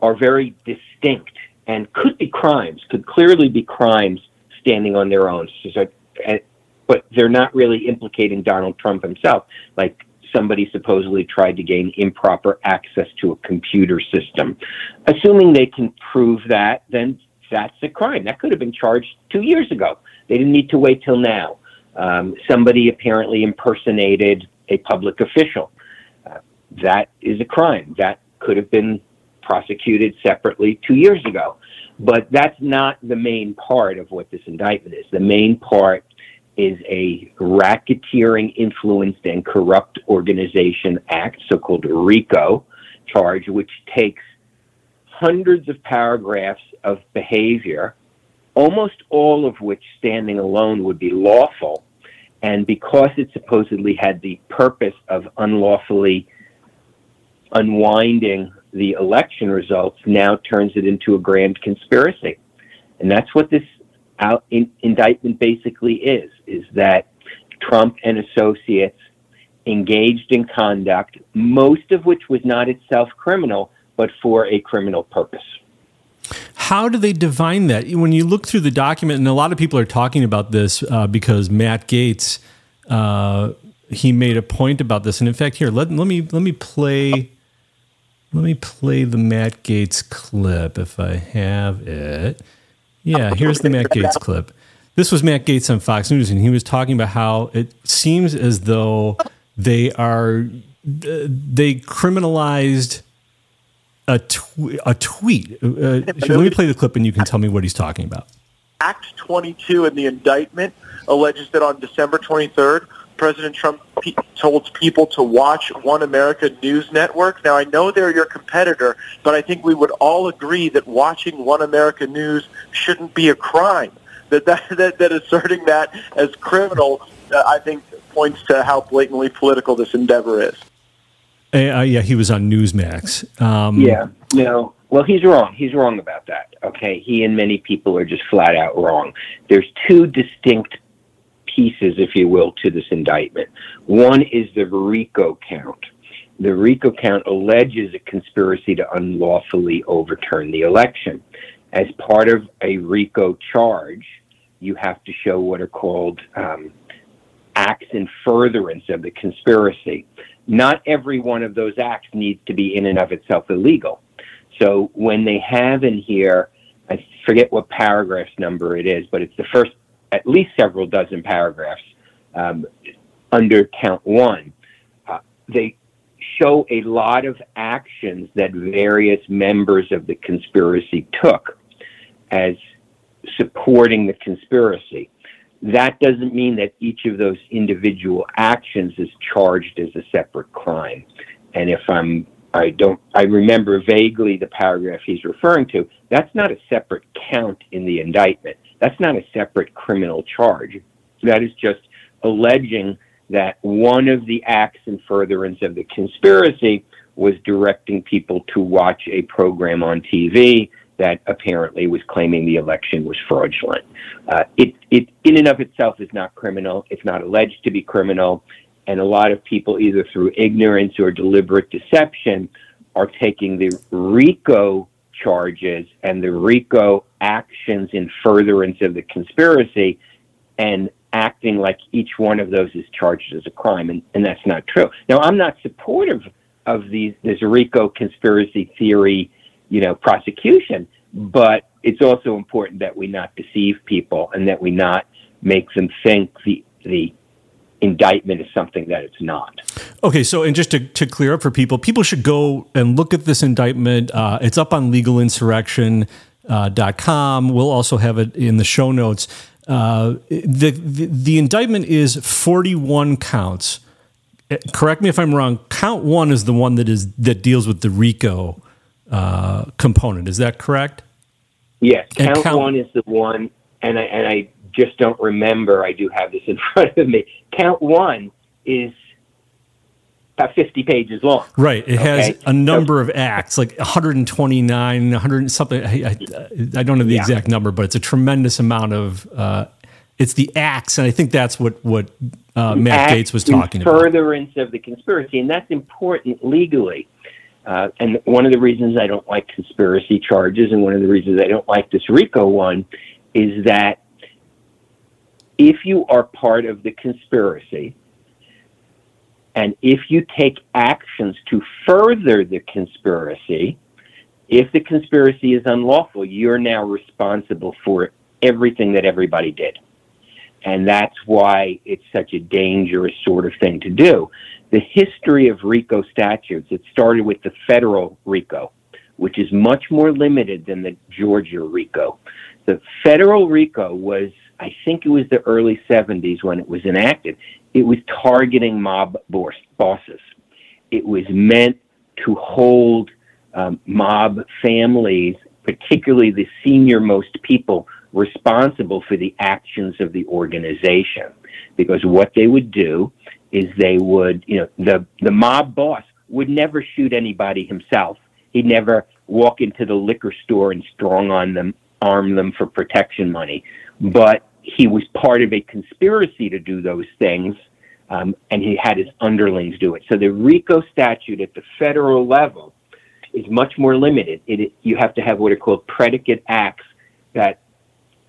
Q: are very distinct and could be crimes, could clearly be crimes standing on their own. So, eh, but they're not really implicating Donald Trump himself. Like somebody supposedly tried to gain improper access to a computer system. Assuming they can prove that, then that's a crime. That could have been charged two years ago. They didn't need to wait till now. Um, somebody apparently impersonated a public official. Uh, that is a crime. That could have been prosecuted separately two years ago. But that's not the main part of what this indictment is. The main part is a racketeering, influenced, and corrupt organization act, so called RICO charge, which takes hundreds of paragraphs of behavior, almost all of which standing alone would be lawful. And because it supposedly had the purpose of unlawfully unwinding the election results, now turns it into a grand conspiracy. And that's what this out in, indictment basically is, is that Trump and associates engaged in conduct, most of which was not itself criminal, but for a criminal purpose.
B: How do they divine that? When you look through the document, and a lot of people are talking about this uh, because Matt Gaetz, uh, he made a point about this, and in fact, here let, let me let me play let me play the Matt Gaetz clip if I have it. Yeah, here's the Matt Gaetz clip. This was Matt Gaetz on Fox News, and he was talking about how it seems as though they are they criminalized a, tw- a tweet. Uh, let me play the clip, and you can tell me what he's talking about.
R: Act 22 in the indictment alleges that on December 23rd, President Trump pe- told people to watch One America News Network. Now, I know they're your competitor, but I think we would all agree that watching One America News shouldn't be a crime. That that, that, that asserting that as criminal, uh, I think, points to how blatantly political this endeavor is.
B: Uh, yeah, he was on Newsmax. Um,
Q: Yeah, no. Well, he's wrong. He's wrong about that. Okay, he and many people are just flat out wrong. There's two distinct pieces, if you will, to this indictment. One is the RICO count. The RICO count alleges a conspiracy to unlawfully overturn the election. As part of a RICO charge, you have to show what are called um, acts in furtherance of the conspiracy. Not every one of those acts needs to be in and of itself illegal. So when they have in here, I forget what paragraph number it is, but it's the first at least several dozen paragraphs um, under count one. Uh, they show a lot of actions that various members of the conspiracy took as supporting the conspiracy. That doesn't mean that each of those individual actions is charged as a separate crime. And if I'm, I don't, I remember vaguely the paragraph he's referring to. That's not a separate count in the indictment. That's not a separate criminal charge. That is just alleging that one of the acts in furtherance of the conspiracy was directing people to watch a program on TV that apparently was claiming the election was fraudulent. Uh, it, it, in and of itself, is not criminal. It's not alleged to be criminal. And a lot of people, either through ignorance or deliberate deception, are taking the RICO charges and the RICO actions in furtherance of the conspiracy and acting like each one of those is charged as a crime. And, and that's not true. Now, I'm not supportive of these, this RICO conspiracy theory you know, prosecution. But it's also important that we not deceive people and that we not make them think the the indictment is something that it's not.
B: Okay, so and just to, to clear up for people, people should go and look at this indictment. Uh, it's up on legalinsurrection.com. We'll also have it in the show notes. Uh, the, the the indictment is 41 counts. Uh, Correct me if I'm wrong. Count one is the one that is that deals with the RICO uh, component. Is that correct?
Q: Yes,
B: And
Q: count,
B: count-
Q: one is the one, and I and I just don't remember. I do have this in front of me. Count one is about fifty pages long.
B: Right. It has
Q: Okay.
B: a number of acts, like 129, 100 and something. I, I, I don't know the
Q: Yeah.
B: exact number, but it's a tremendous amount of. Uh, it's the acts, and I think that's what what uh, Matt Gaetz was
Q: in
B: talking about.
Q: furtherance of the conspiracy, and that's important legally. Uh, and one of the reasons I don't like conspiracy charges, and one of the reasons I don't like this RICO one, is that if you are part of the conspiracy, and if you take actions to further the conspiracy, if the conspiracy is unlawful, you're now responsible for everything that everybody did. And that's why it's such a dangerous sort of thing to do. The history of RICO statutes, it started with the federal RICO, which is much more limited than the Georgia RICO. The federal RICO was, I think it was the early 70s when it was enacted. It was targeting mob boss- bosses. It was meant to hold um, mob families, particularly the senior most people, responsible for the actions of the organization. Because what they would do is they would, you know, the, the mob boss would never shoot anybody himself. He'd never walk into the liquor store and strong on them, arm them for protection money. But he was part of a conspiracy to do those things, um, and he had his underlings do it. So the RICO statute at the federal level is much more limited. It, you have to have what are called predicate acts that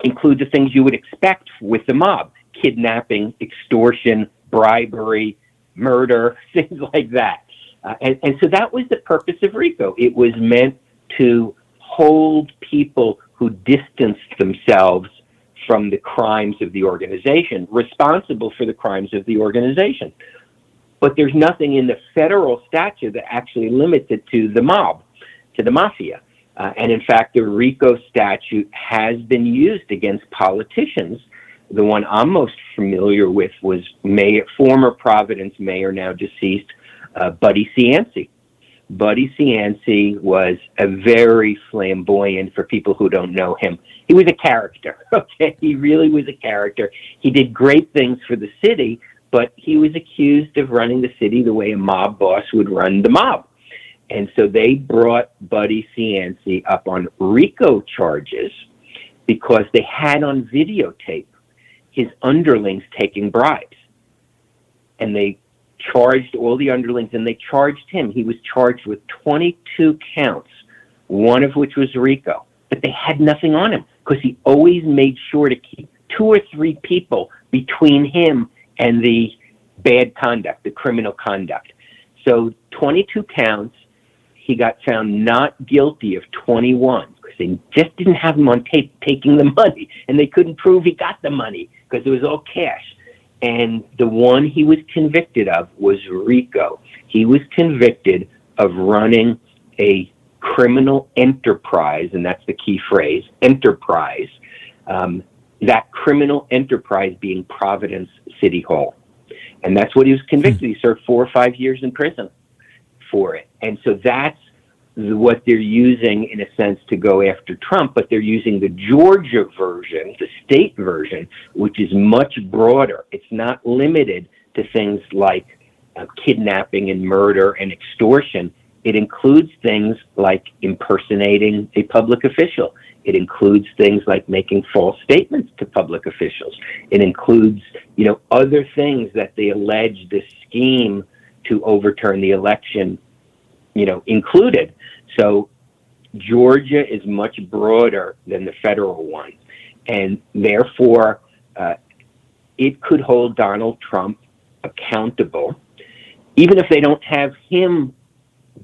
Q: include the things you would expect with the mob kidnapping, extortion, bribery, murder, things like that. Uh, and, and so that was the purpose of RICO. It was meant to hold people who distanced themselves from the crimes of the organization, responsible for the crimes of the organization. But there's nothing in the federal statute that actually limits it to the mob, to the mafia. Uh, and in fact, the RICO statute has been used against politicians the one I'm most familiar with was Mayor, former Providence Mayor, now deceased, uh, Buddy Cianci. Buddy Cianci was a very flamboyant, for people who don't know him, he was a character. Okay, he really was a character. He did great things for the city, but he was accused of running the city the way a mob boss would run the mob. And so they brought Buddy Cianci up on RICO charges because they had on videotape his underlings taking bribes. And they charged all the underlings and they charged him. He was charged with 22 counts, one of which was RICO. But they had nothing on him because he always made sure to keep two or three people between him and the bad conduct, the criminal conduct. So 22 counts. He got found not guilty of 21 they just didn't have him on tape taking the money, and they couldn't prove he got the money because it was all cash. And the one he was convicted of was RICO. He was convicted of running a criminal enterprise, and that's the key phrase enterprise. Um, that criminal enterprise being Providence City Hall. And that's what he was convicted. He served four or five years in prison for it. And so that's what they're using in a sense to go after Trump, but they're using the Georgia version, the state version, which is much broader. It's not limited to things like uh, kidnapping and murder and extortion. It includes things like impersonating a public official. It includes things like making false statements to public officials. It includes, you know, other things that they allege this scheme to overturn the election, you know, included. So Georgia is much broader than the federal one. And therefore, uh, it could hold Donald Trump accountable, even if they don't have him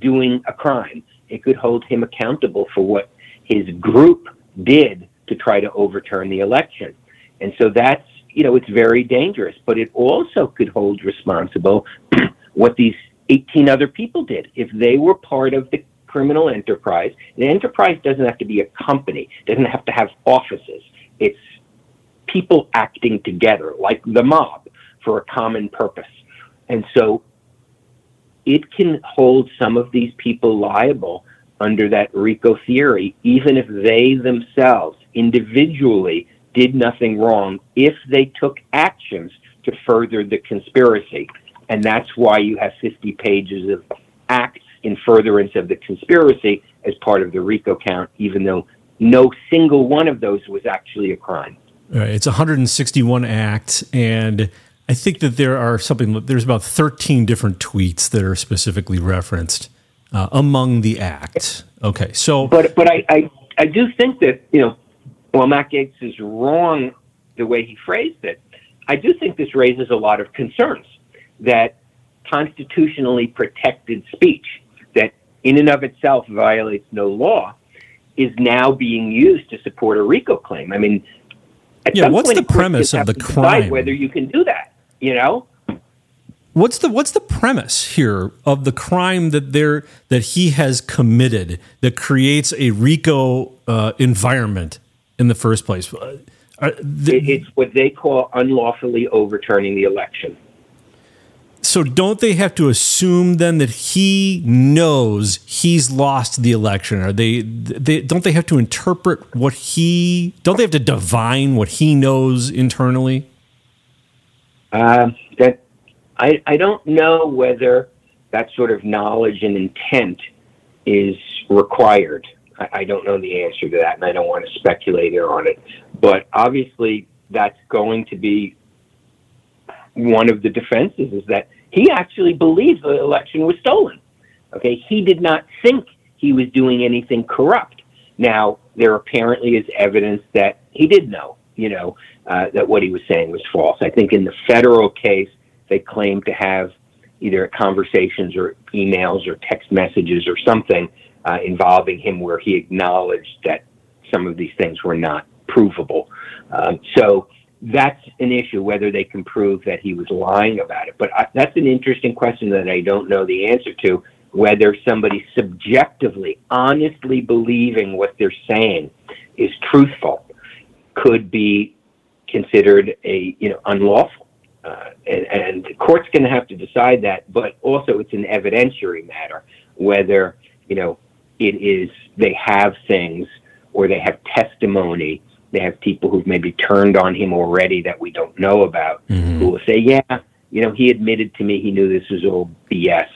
Q: doing a crime. It could hold him accountable for what his group did to try to overturn the election. And so that's, you know, it's very dangerous, but it also could hold responsible what these 18 other people did. If they were part of the criminal enterprise, the enterprise doesn't have to be a company, doesn't have to have offices. It's people acting together, like the mob, for a common purpose. And so it can hold some of these people liable under that RICO theory, even if they themselves individually did nothing wrong, if they took actions to further the conspiracy. And that's why you have 50 pages of acts in furtherance of the conspiracy as part of the RICO count, even though no single one of those was actually a crime.
B: Right, it's 161 acts, and I think that there are something. There's about 13 different tweets that are specifically referenced uh, among the acts. Okay, so
Q: but but I, I I do think that you know, while Matt Gaetz is wrong the way he phrased it, I do think this raises a lot of concerns that constitutionally protected speech in and of itself violates no law is now being used to support a RICO claim. I mean, at
B: Yeah, what's the premise of the crime?
Q: Whether you can do that, you know.
B: What's the what's the premise here of the crime that there that he has committed that creates a RICO uh, environment in the first place? Uh, are-
Q: It- it's what they call unlawfully overturning the election.
B: So don't they have to assume then that he knows he's lost the election? Are they, they don't they have to interpret what he don't they have to divine what he knows internally?
Q: Uh, that I, I don't know whether that sort of knowledge and intent is required. I, I don't know the answer to that, and I don't want to speculate on it. But obviously, that's going to be one of the defenses is that he actually believes the election was stolen. Okay, he did not think he was doing anything corrupt. Now, there apparently is evidence that he did know, you know, uh, that what he was saying was false. I think in the federal case, they claim to have either conversations or emails or text messages or something uh, involving him where he acknowledged that some of these things were not provable. Um, so that's an issue whether they can prove that he was lying about it. But I, that's an interesting question that I don't know the answer to. Whether somebody subjectively, honestly believing what they're saying is truthful could be considered a you know unlawful. Uh, and, and the court's going to have to decide that, but also it's an evidentiary matter whether you know it is they have things or they have testimony. They have people who've maybe turned on him already that we don't know about, who will say, "Yeah, you know, he admitted to me he knew this was all BS."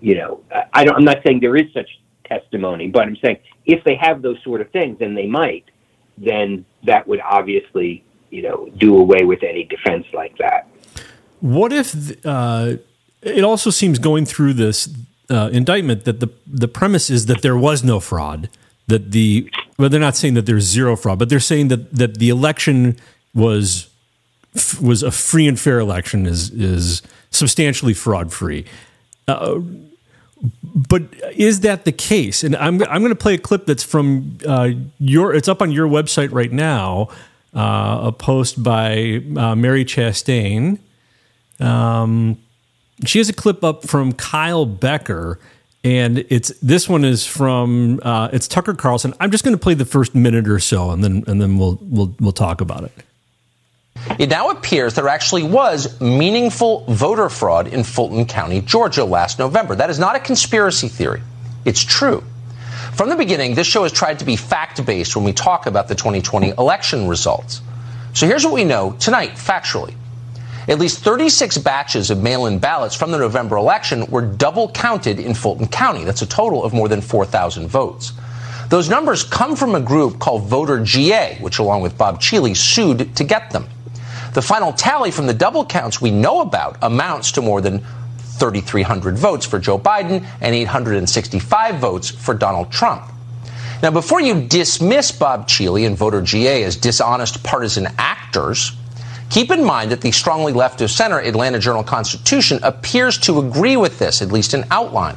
Q: You know, I don't. I'm not saying there is such testimony, but I'm saying if they have those sort of things, and they might, then that would obviously, you know, do away with any defense like that.
B: What if uh, it also seems going through this uh, indictment that the the premise is that there was no fraud, that the well they're not saying that there's zero fraud, but they're saying that that the election was was a free and fair election is is substantially fraud free. Uh, but is that the case? And I'm I'm going to play a clip that's from uh, your. It's up on your website right now. Uh, a post by uh, Mary Chastain. Um, she has a clip up from Kyle Becker, and it's this one is from uh, it's Tucker Carlson. I'm just going to play the first minute or so, and then and then we'll we'll we'll talk about it.
S: It now appears there actually was meaningful voter fraud in Fulton County, Georgia last November. That is not a conspiracy theory. It's true. From the beginning, this show has tried to be fact based when we talk about the 2020 election results. So here's what we know tonight, factually. At least 36 batches of mail in ballots from the November election were double counted in Fulton County. That's a total of more than 4,000 votes. Those numbers come from a group called Voter GA, which, along with Bob Cheeley, sued to get them. The final tally from the double counts we know about amounts to more than 3,300 votes for Joe Biden and 865 votes for Donald Trump. Now, before you dismiss Bob Cheeley and voter GA as dishonest partisan actors, keep in mind that the strongly left of center Atlanta Journal Constitution appears to agree with this, at least in outline.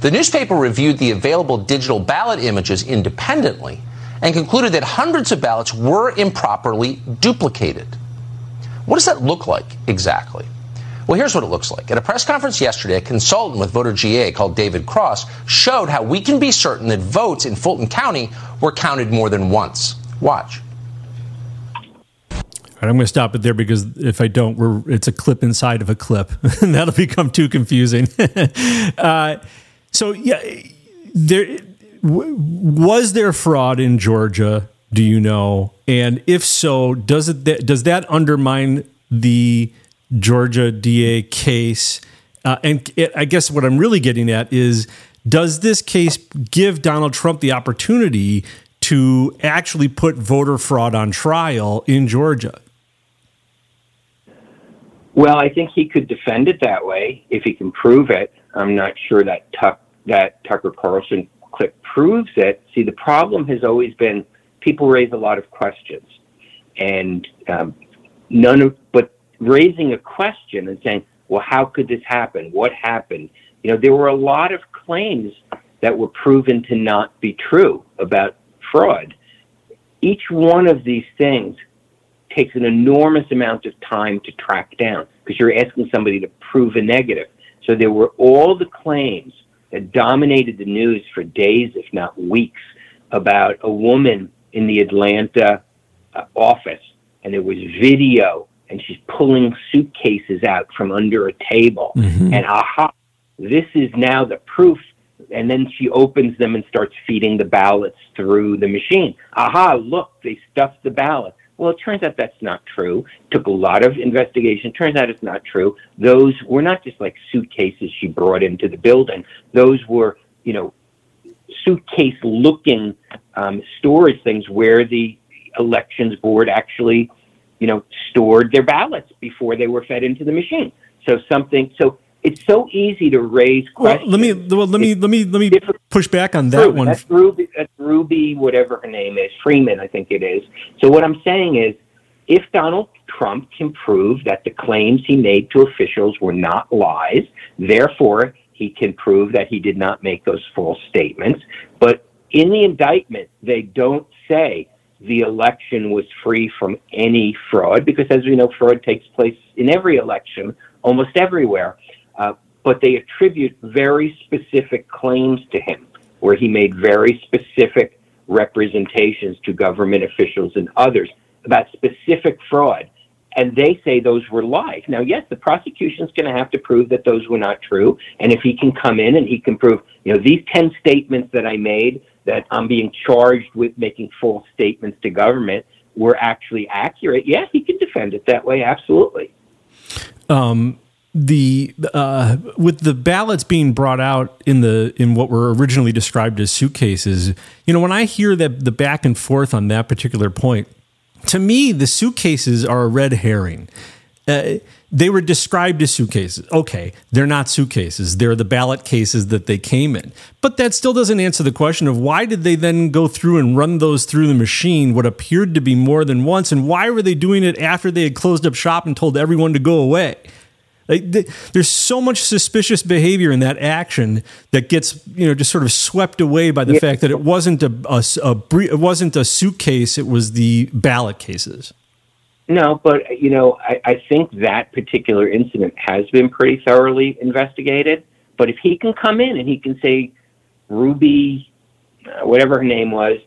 S: The newspaper reviewed the available digital ballot images independently and concluded that hundreds of ballots were improperly duplicated. What does that look like exactly? Well, here's what it looks like. At a press conference yesterday, a consultant with voter GA called David Cross showed how we can be certain that votes in Fulton County were counted more than once. Watch.
B: Right, I'm going to stop it there because if I don't, we're it's a clip inside of a clip, and that'll become too confusing. uh, so yeah, there w- was there fraud in Georgia. Do you know? And if so, does it does that undermine the Georgia DA case? Uh, and it, I guess what I'm really getting at is, does this case give Donald Trump the opportunity to actually put voter fraud on trial in Georgia?
Q: Well, I think he could defend it that way if he can prove it. I'm not sure that Tuck, that Tucker Carlson clip proves it. See, the problem has always been people raise a lot of questions, and um, none of but raising a question and saying, "Well, how could this happen? What happened?" You know, there were a lot of claims that were proven to not be true about fraud. Each one of these things takes an enormous amount of time to track down because you're asking somebody to prove a negative. So there were all the claims that dominated the news for days, if not weeks, about a woman in the Atlanta uh, office, and there was video, and she's pulling suitcases out from under a table,
T: Mhm.
Q: and aha, this is now the proof. And then she opens them and starts feeding the ballots through the machine. Aha, look, they stuffed the ballot. Well, it turns out that's not true. Took a lot of investigation. Turns out it's not true. Those were not just like suitcases she brought into the building. Those were, you know, suitcase looking um, storage things where the elections board actually, you know, stored their ballots before they were fed into the machine. So something, so it's so easy to raise
B: Well,
Q: questions.
B: let me well, let me let me let me push back on that
Q: Ruby.
B: one.
Q: That's Ruby, that's Ruby, whatever her name is, Freeman, I think it is. So what I'm saying is, if Donald Trump can prove that the claims he made to officials were not lies, therefore he can prove that he did not make those false statements. But in the indictment, they don't say the election was free from any fraud, because as we know, fraud takes place in every election, almost everywhere. Uh, but they attribute very specific claims to him, where he made very specific representations to government officials and others. about specific fraud, and they say those were lies. Now, yes, the prosecution's going to have to prove that those were not true, and if he can come in and he can prove, you know, these ten statements that I made that I'm being charged with making false statements to government were actually accurate. Yeah, he can defend it that way. Absolutely.
B: um, the uh, with the ballots being brought out in the in what were originally described as suitcases, you know, when I hear that the back and forth on that particular point, to me, the suitcases are a red herring. Uh, they were described as suitcases. Okay, they're not suitcases. They're the ballot cases that they came in. But that still doesn't answer the question of why did they then go through and run those through the machine, what appeared to be more than once, and why were they doing it after they had closed up shop and told everyone to go away? Like th- there's so much suspicious behavior in that action that gets you know just sort of swept away by the
Q: Yeah.
B: fact that it wasn't a, a, a bre- it wasn't a suitcase, it was the ballot cases.
Q: No, but you know, I, I think that particular incident has been pretty thoroughly investigated. But if he can come in and he can say, Ruby, uh, whatever her name was,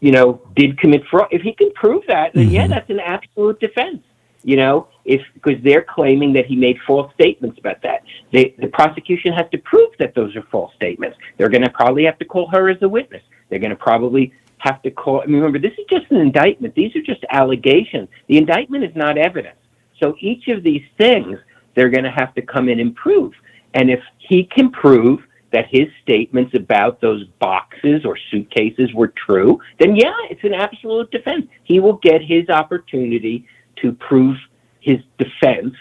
Q: you know, did commit fraud. If he can prove that, then yeah, that's an absolute defense. You know, if because they're claiming that he made false statements about that, they, the prosecution has to prove that those are false statements. They're going to probably have to call her as a witness. They're going to probably have to call. I mean, remember, this is just an indictment. These are just allegations. The indictment is not evidence. So each of these things, they're going to have to come in and prove. And if he can prove that his statements about those boxes or suitcases were true, then yeah, it's an absolute defense. He will get his opportunity to prove his defense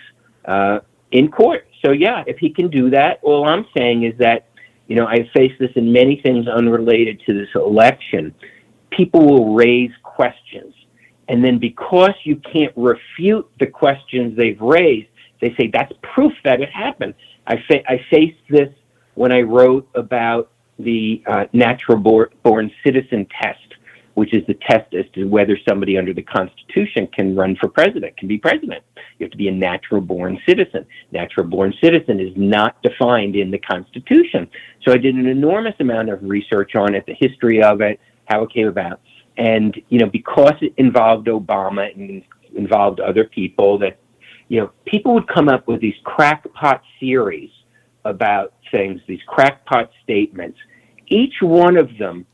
Q: uh, in court. So yeah, if he can do that, all I'm saying is that, you know, I face this in many things unrelated to this election. People will raise questions. And then because you can't refute the questions they've raised, they say that's proof that it happened. I, fa- I faced this when I wrote about the uh, natural bor- born citizen test, which is the test as to whether somebody under the Constitution can run for president, can be president. You have to be a natural born citizen. Natural born citizen is not defined in the Constitution. So I did an enormous amount of research on it, the history of it, how it came about. And, you know, because it involved Obama and involved other people that, you know, people would come up with these crackpot theories about things, these crackpot statements. Each one of them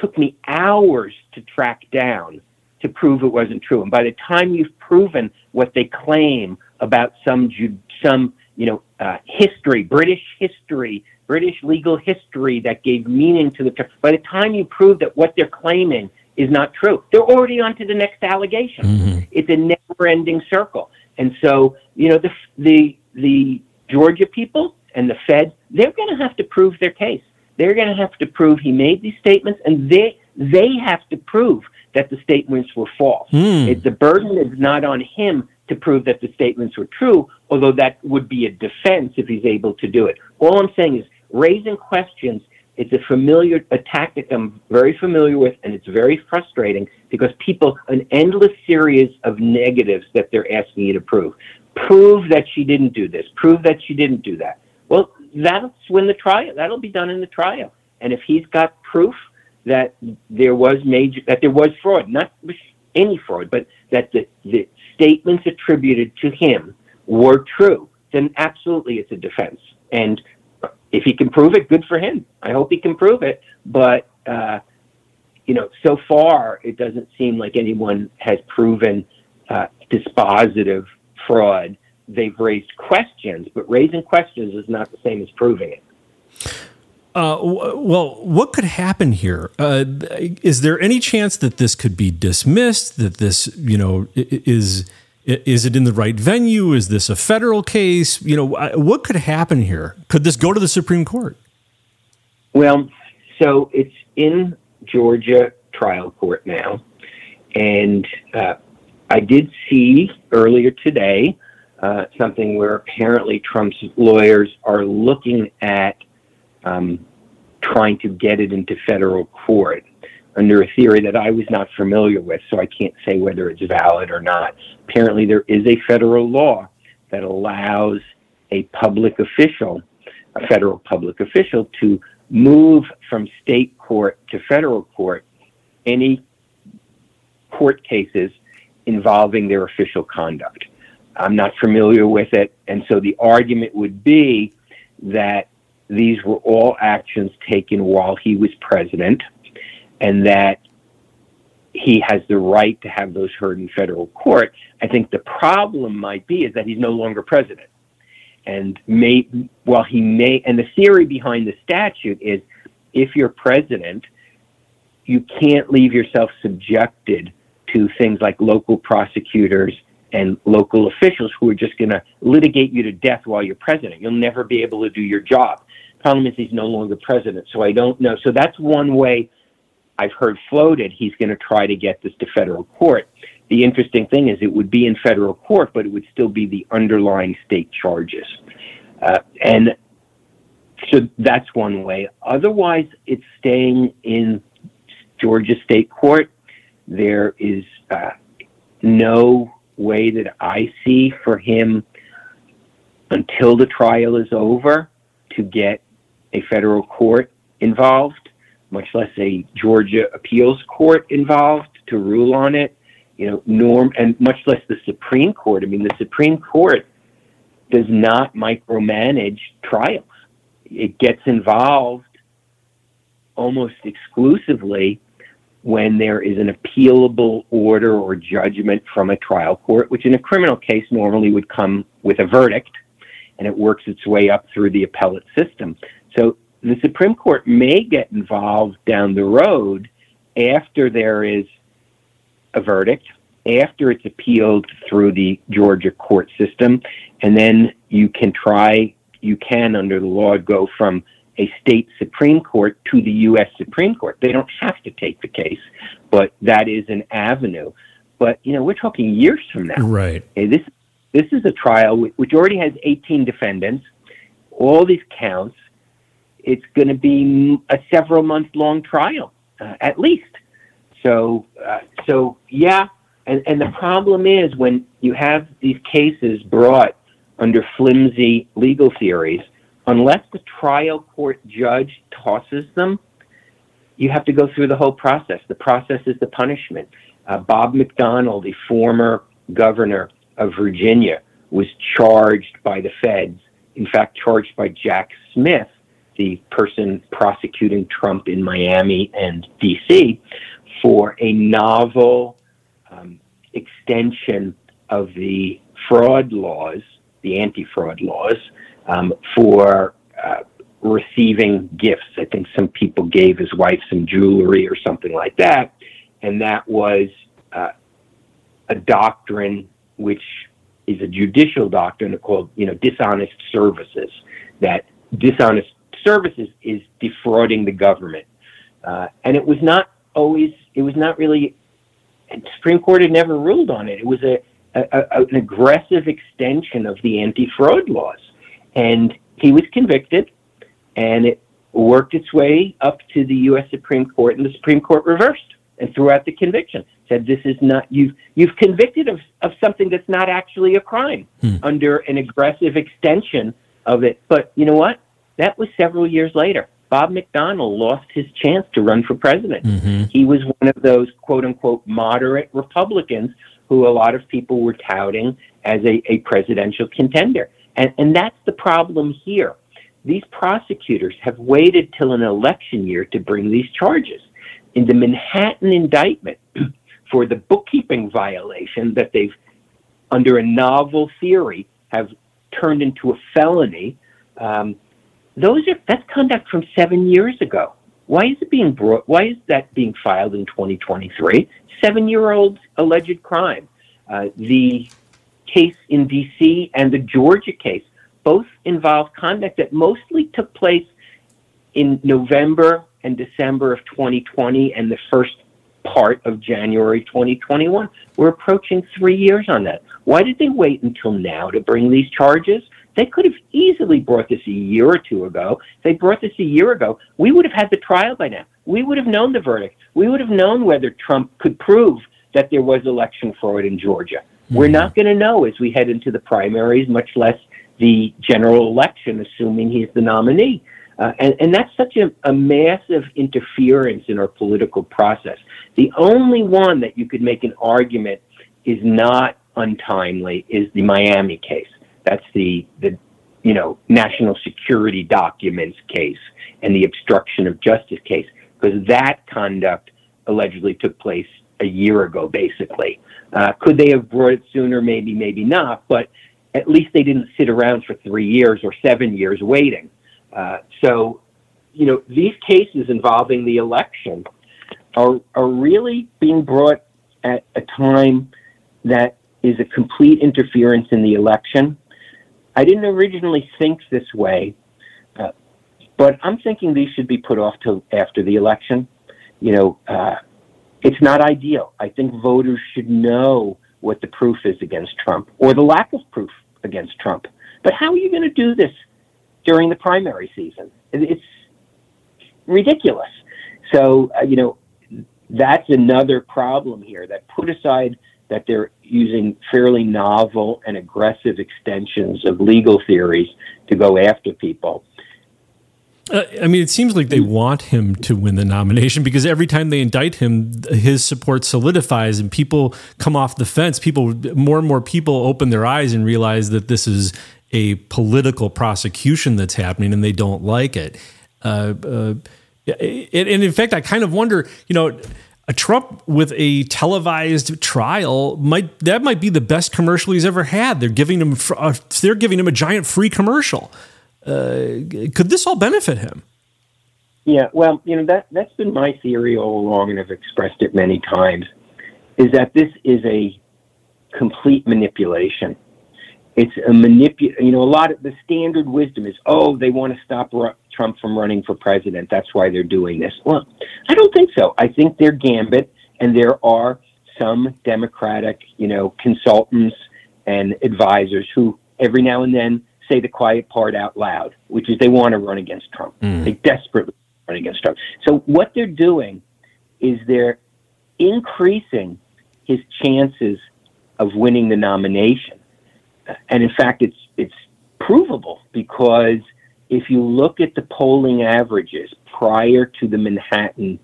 Q: took me hours to track down to prove it wasn't true. And by the time you've proven what they claim about some Ju- some you know uh, history, British history, British legal history that gave meaning to the term, by the time you prove that what they're claiming is not true, they're already on to the next allegation. It's a never-ending circle. And so you know the the the Georgia people and the Fed, they're going to have to prove their case. They're going to have to prove he made these statements, and they they have to prove that the statements were false.
B: Hmm.
Q: It, the burden is not on him to prove that the statements were true, although that would be a defense if he's able to do it. All I'm saying is raising questions. It's a familiar a tactic I'm very familiar with, and it's very frustrating because people an endless series of negatives that they're asking you to prove. Prove that she didn't do this. Prove that she didn't do that. Well, that's when the trial. That'll be done in the trial. And if he's got proof that there was major that there was fraud, not any fraud, but that the, the statements attributed to him were true, then absolutely it's a defense. And if he can prove it, good for him. I hope he can prove it. But uh, you know, so far it doesn't seem like anyone has proven uh, dispositive fraud. They've raised questions, but raising questions is not the same as proving it.
B: Uh, w- well, what could happen here? Uh, is there any chance that this could be dismissed? That this, you know, is is it in the right venue? Is this a federal case? You know, what could happen here? Could this go to the Supreme Court?
Q: Well, so it's in Georgia trial court now, and uh, I did see earlier today uh, something where apparently Trump's lawyers are looking at um, trying to get it into federal court under a theory that I was not familiar with, so I can't say whether it's valid or not. Apparently, there is a federal law that allows a public official, a federal public official, to move from state court to federal court any court cases involving their official conduct. I'm not familiar with it, and so the argument would be that these were all actions taken while he was president, and that he has the right to have those heard in federal court. I think the problem might be is that he's no longer president. And may, while he may, and the theory behind the statute is if you're president, you can't leave yourself subjected to things like local prosecutors and local officials who are just going to litigate you to death while you're president. You'll never be able to do your job. Problem is, he's no longer president, so I don't know. So that's one way I've heard floated. He's going to try to get this to federal court. The interesting thing is, it would be in federal court, but it would still be the underlying state charges. Uh, and so that's one way. Otherwise, it's staying in Georgia state court. There is uh, no way that I see for him until the trial is over to get a federal court involved, much less a Georgia appeals court involved to rule on it. You know, norm and much less the Supreme Court. I mean, the Supreme Court does not micromanage trials. It gets involved almost exclusively when there is an appealable order or judgment from a trial court, which in a criminal case normally would come with a verdict and it works its way up through the appellate system. So the Supreme Court may get involved down the road after there is a verdict, after it's appealed through the Georgia court system, and then you can try, you can under the law go from a state Supreme Court to the U.S. Supreme Court. They don't have to take the case, but that is an avenue. But you know, we're talking years from now.
B: Right.
Q: Okay, this this is a trial which already has 18 defendants, all these counts. It's going to be a several month long trial, uh, at least. So, uh, so yeah, and and the problem is when you have these cases brought under flimsy legal theories unless the trial court judge tosses them, you have to go through the whole process. The process is the punishment. Uh, Bob McDonnell, the former governor of Virginia, was charged by the feds, in fact, charged by Jack Smith, the person prosecuting Trump in Miami and DC, for a novel um, extension of the fraud laws, the anti fraud laws, um, for uh, receiving gifts. I think some people gave his wife some jewelry or something like that. And that was uh, a doctrine which is a judicial doctrine called, you know, dishonest services. That dishonest services is defrauding the government. Uh, and it was not always, it was not really, And Supreme Court had never ruled on it. It was a, a, a an aggressive extension of the anti fraud laws. And he was convicted, and it worked its way up to the U.S. Supreme Court, and the Supreme Court reversed and threw out the conviction. Said this is not you've you've convicted of, of something that's not actually a crime
B: Hmm.
Q: under an aggressive extension of it. But you know what? That was several years later. Bob McDonnell lost his chance to run for president.
B: Mm-hmm.
Q: He was one of those quote unquote moderate Republicans who a lot of people were touting as a, a presidential contender. And, and that's the problem here. These prosecutors have waited till an election year to bring these charges. In the Manhattan indictment for the bookkeeping violation that they've, under a novel theory, have turned into a felony, um, those are that's conduct from seven years ago. Why is it being brought? Why is that being filed in 2023? Seven-year-old alleged crime. Uh, the case in D.C. and the Georgia case both involve conduct that mostly took place in November and December of 2020 and the first part of January 2021. We're approaching three years on that. Why did they wait until now to bring these charges? They could have easily brought this a year or two ago. If they brought this a year ago, we would have had the trial by now. We would have known the verdict. We would have known whether Trump could prove that there was election fraud in Georgia. We're not going to know as we head into the primaries, much less the general election, assuming he's the nominee. Uh, and, and that's such a, a massive interference in our political process. The only one that you could make an argument is not untimely is the Miami case. That's the, the you know, national security documents case and the obstruction of justice case, because that conduct allegedly took place a year ago, basically. Uh, could they have brought it sooner? Maybe, maybe not. But at least they didn't sit around for three years or seven years waiting. Uh, so, you know, these cases involving the election are are really being brought at a time that is a complete interference in the election. I didn't originally think this way, uh, but I'm thinking these should be put off till after the election. You know, uh, it's not ideal. I think voters should know what the proof is against Trump or the lack of proof against Trump. But how are you going to do this during the primary season? It's ridiculous. So, uh, you know, that's another problem here that put aside that they're using fairly novel and aggressive extensions of legal theories to go after people.
B: Uh, I mean, it seems like they want him to win the nomination because every time they indict him, his support solidifies and people come off the fence. People, more and more people open their eyes and realize that this is a political prosecution that's happening and they don't like it. Uh, uh, and in fact, I kind of wonder, you know, a Trump with a televised trial might that might be the best commercial he's ever had. They're giving him uh, they're giving him a giant free commercial. Uh, could this all benefit him?
Q: Yeah, well, you know that that's been my theory all along, and I've expressed it many times, is that this is a complete manipulation. It's a manipul. You know, a lot of the standard wisdom is, oh, they want to stop Ru- Trump from running for president. That's why they're doing this. Well, I don't think so. I think they're gambit, and there are some Democratic, you know, consultants and advisors who every now and then say the quiet part out loud, which is they want to run against Trump.
I: Mm.
Q: They desperately run against Trump. So what they're doing is they're increasing his chances of winning the nomination. And in fact, it's it's provable because if you look at the polling averages prior to the Manhattan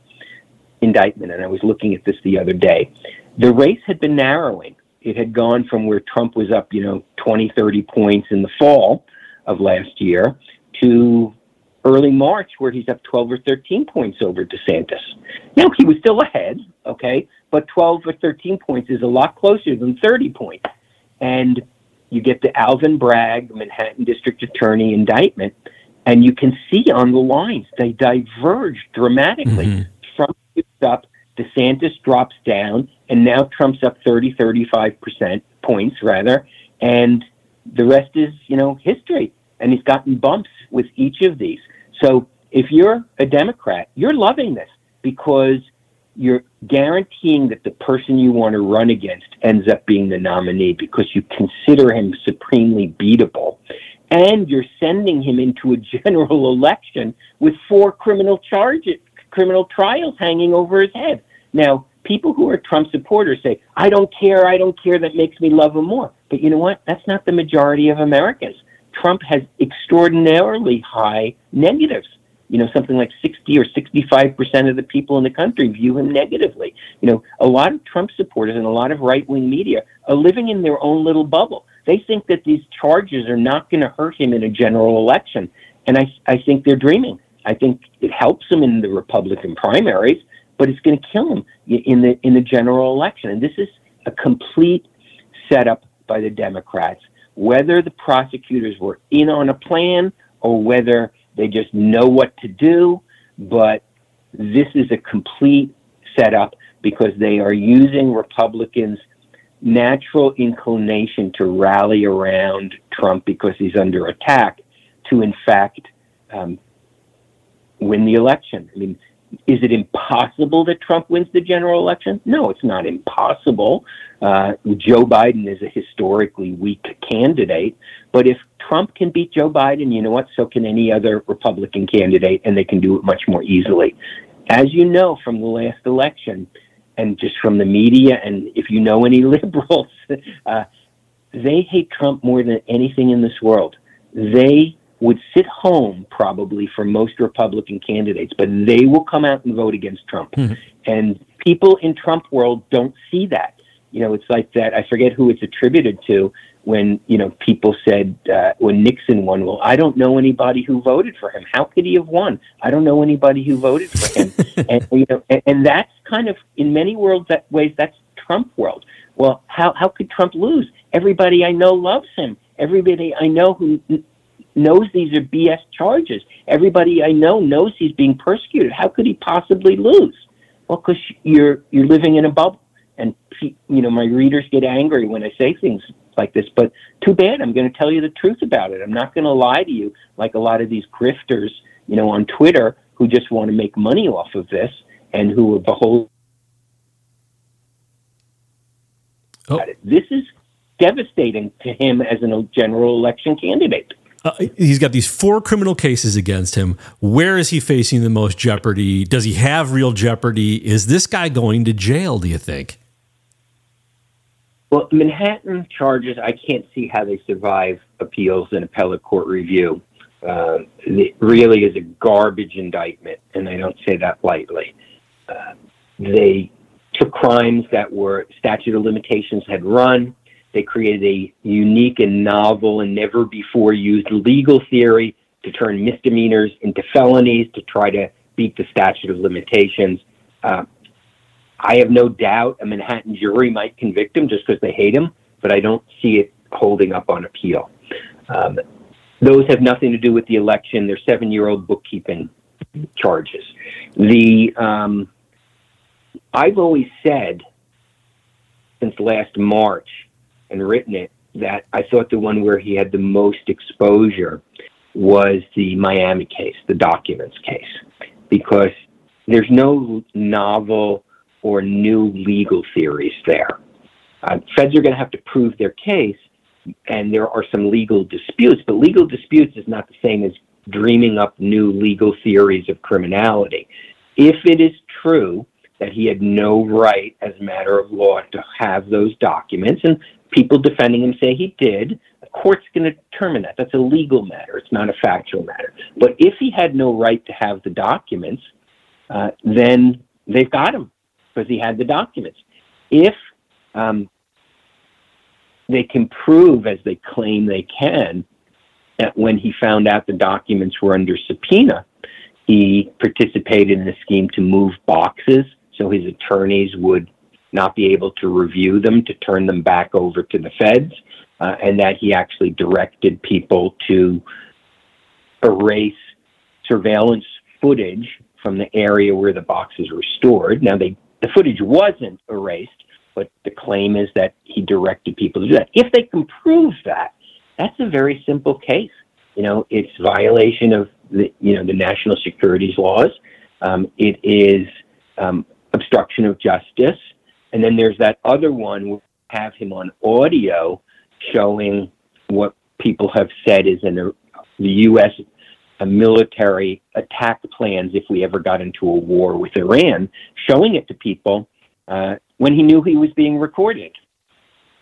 Q: indictment, and I was looking at this the other day, the race had been narrowing. It had gone from where Trump was up, you know, 20, 30 points in the fall of last year to early March where he's up 12 or 13 points over DeSantis. Now, he was still ahead, okay, but 12 or 13 points is a lot closer than 30 points. And you get the Alvin Bragg, Manhattan District Attorney indictment, and you can see on the lines they diverge dramatically. Trump gets up, DeSantis drops down, and now Trump's up 30, 35% points rather, and the rest is, you know, history. And he's gotten bumps with each of these. So if you're a Democrat, you're loving this because you're guaranteeing that the person you want to run against ends up being the nominee because you consider him supremely beatable. And you're sending him into a general election with four criminal charges, criminal trials hanging over his head. Now, people who are Trump supporters say, I don't care, I don't care, that makes me love him more. But you know what? That's not the majority of Americans. Trump has extraordinarily high negatives. You know, something like 60 or 65% of the people in the country view him negatively. You know, a lot of Trump supporters and a lot of right wing media are living in their own little bubble. They think that these charges are not going to hurt him in a general election. And I, I think they're dreaming. I think it helps him in the Republican primaries, but it's going to kill him in the in the general election. And this is a complete setup by the Democrats. Whether the prosecutors were in on a plan or whether they just know what to do, but this is a complete setup because they are using Republicans' natural inclination to rally around Trump because he's under attack to, in fact, um, win the election. I mean, is it impossible that Trump wins the general election? No, it's not impossible. Uh, Joe Biden is a historically weak candidate, but if Trump can beat Joe Biden, you know what? So can any other Republican candidate, and they can do it much more easily. As you know from the last election, and just from the media, and if you know any liberals, uh, they hate Trump more than anything in this world. They would sit home probably for most Republican candidates, but they will come out and vote against Trump. And people in Trump world don't see that. You know, it's like that. I forget who it's attributed to when you know people said uh, when Nixon won. Well, I don't know anybody who voted for him. How could he have won? I don't know anybody who voted for him. and you know, and, and that's kind of in many worlds that ways that's Trump world. Well, how how could Trump lose? Everybody I know loves him. Everybody I know who knows these are BS charges. Everybody I know knows he's being persecuted. How could he possibly lose? Well, because you're you're living in a bubble, and you know my readers get angry when I say things like this. But too bad. I'm going to tell you the truth about it. I'm not going to lie to you like a lot of these grifters, you know, on Twitter who just want to make money off of this and who are beholden. Oh. This is devastating to him as a general election candidate.
B: Uh, he's got these four criminal cases against him. Where is he facing the most jeopardy? Does he have real jeopardy? Is this guy going to jail, do you think?
Q: Well, Manhattan charges, I can't see how they survive appeals and appellate court review. Um, it really is a garbage indictment, and I don't say that lightly. Uh, they took crimes that were statute of limitations had run. They created a unique and novel and never before used legal theory to turn misdemeanors into felonies to try to beat the statute of limitations. Uh, I have no doubt a Manhattan jury might convict him just because they hate him, but I don't see it holding up on appeal. Um, those have nothing to do with the election. They're seven year old bookkeeping charges. The um, I've always said since last March and written it that I thought the one where he had the most exposure was the Miami case, the documents case, because there's no novel or new legal theories there. Uh, feds are going to have to prove their case, and there are some legal disputes, but legal disputes is not the same as dreaming up new legal theories of criminality. If it is true that he had no right as a matter of law to have those documents, and people defending him say he did, the court's going to determine that. That's a legal matter, it's not a factual matter. But if he had no right to have the documents, uh, then they've got him because he had the documents. If um, they can prove, as they claim they can, that when he found out the documents were under subpoena, he participated in a scheme to move boxes so his attorneys would not be able to review them to turn them back over to the feds, uh, and that he actually directed people to erase surveillance footage from the area where the boxes were stored. Now, they, the footage wasn't erased, but the claim is that he directed people to do that. If they can prove that, that's a very simple case. You know, it's violation of the you know the national securities laws. Um, it is um, obstruction of justice, and then there's that other one. Where have him on audio showing what people have said is in the, the U.S. military attack plans if we ever got into a war with Iran, showing it to people uh, when he knew he was being recorded.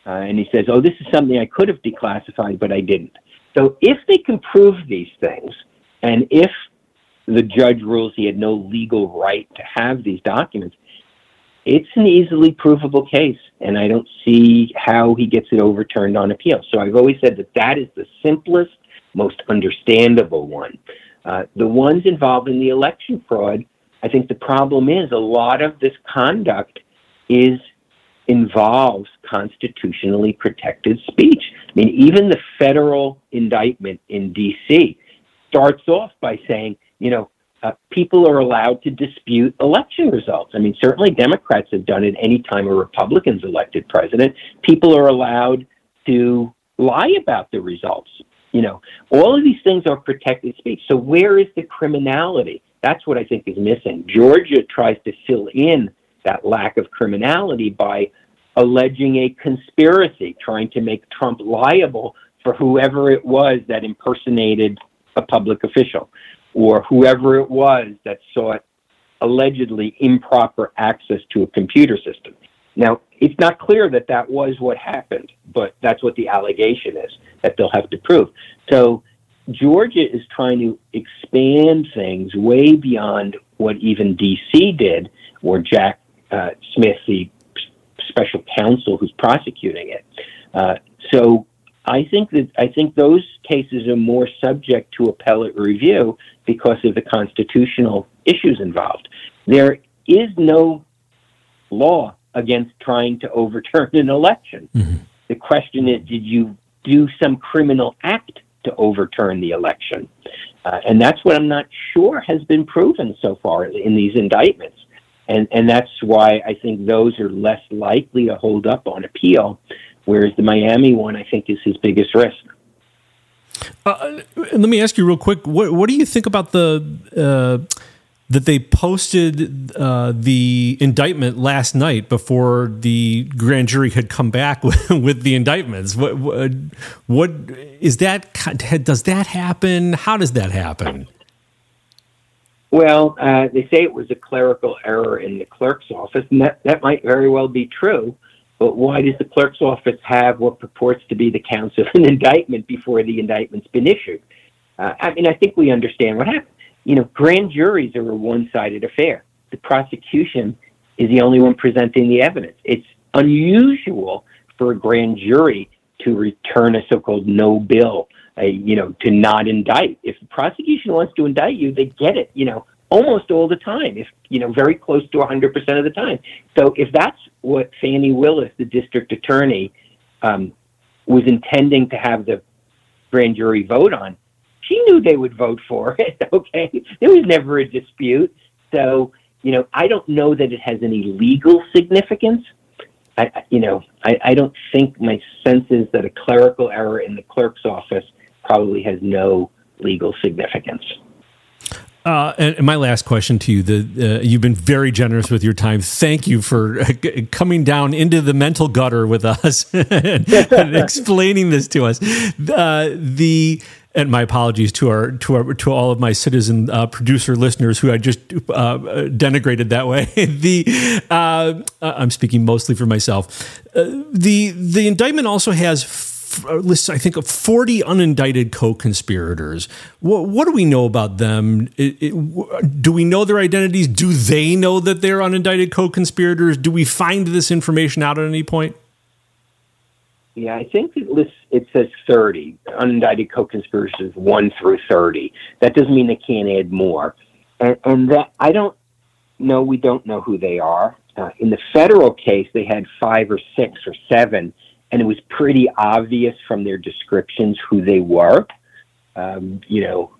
Q: Uh, and he says, "Oh, this is something I could have declassified, but I didn't." So if they can prove these things, and if the judge rules he had no legal right to have these documents, it's an easily provable case, and I don't see how he gets it overturned on appeal. So I've always said that that is the simplest, most understandable one. Uh, the ones involving the election fraud, I think the problem is a lot of this conduct is involves constitutionally protected speech. I mean, even the federal indictment in D.C. starts off by saying, you know, uh, people are allowed to dispute election results. I mean, certainly Democrats have done it any time a Republican's elected president. People are allowed to lie about the results. You know, all of these things are protected speech. So where is the criminality? That's what I think is missing. Georgia tries to fill in that lack of criminality by alleging a conspiracy, trying to make Trump liable for whoever it was that impersonated a public official or whoever it was that sought allegedly improper access to a computer system. Now, it's not clear that that was what happened, but that's what the allegation is that they'll have to prove. So Georgia is trying to expand things way beyond what even D.C. did, or Jack uh, Smith, the special counsel who's prosecuting it. Uh, so I think that I think those cases are more subject to appellate review because of the constitutional issues involved. There is no law against trying to overturn an election. The question is, did you do some criminal act to overturn the election? Uh, and that's what I'm not sure has been proven so far in these indictments. And, and that's why I think those are less likely to hold up on appeal, whereas the Miami one, I think, is his biggest risk.
B: Uh, let me ask you real quick: what what do you think about the uh, that they posted uh, the indictment last night before the grand jury had come back with, with the indictments? What, what what is that? Does that happen? How does that happen?
Q: Well, uh, they say it was a clerical error in the clerk's office, and that, that might very well be true. But why does the clerk's office have what purports to be the counts of an indictment before the indictment's been issued? Uh, I mean, I think we understand what happened. You know, grand juries are a one sided affair. The prosecution is the only one presenting the evidence. It's unusual for a grand jury to return a so called no bill, you know, to not indict. If the prosecution wants to indict you, they get it, you know, almost all the time, if, you know, very close to 100% of the time. So if that's what Fani Willis, the district attorney, um, was intending to have the grand jury vote on, she knew they would vote for it. Okay, there was never a dispute. So you know, I don't know that it has any legal significance. I, you know, I, I don't think my sense is that a clerical error in the clerk's office probably has no legal significance.
B: Uh, and, my last question to you: the uh, you've been very generous with your time. Thank you for uh, coming down into the mental gutter with us and, and explaining this to us. Uh, the and my apologies to our to our to all of my citizen uh, producer listeners who I just uh, denigrated that way. the uh, I'm speaking mostly for myself. Uh, the the indictment also has lists, I think, of 40 unindicted co-conspirators. What, what do we know about them? It, it, do we know their identities? Do they know that they're unindicted co-conspirators? Do we find this information out at any point?
Q: Yeah, I think it lists it says 30 unindicted co-conspirators, one through 30. That doesn't mean they can't add more, and, and that I don't know. We don't know who they are. Uh, in the federal case, they had five or six or seven, and it was pretty obvious from their descriptions who they were. Um, you know,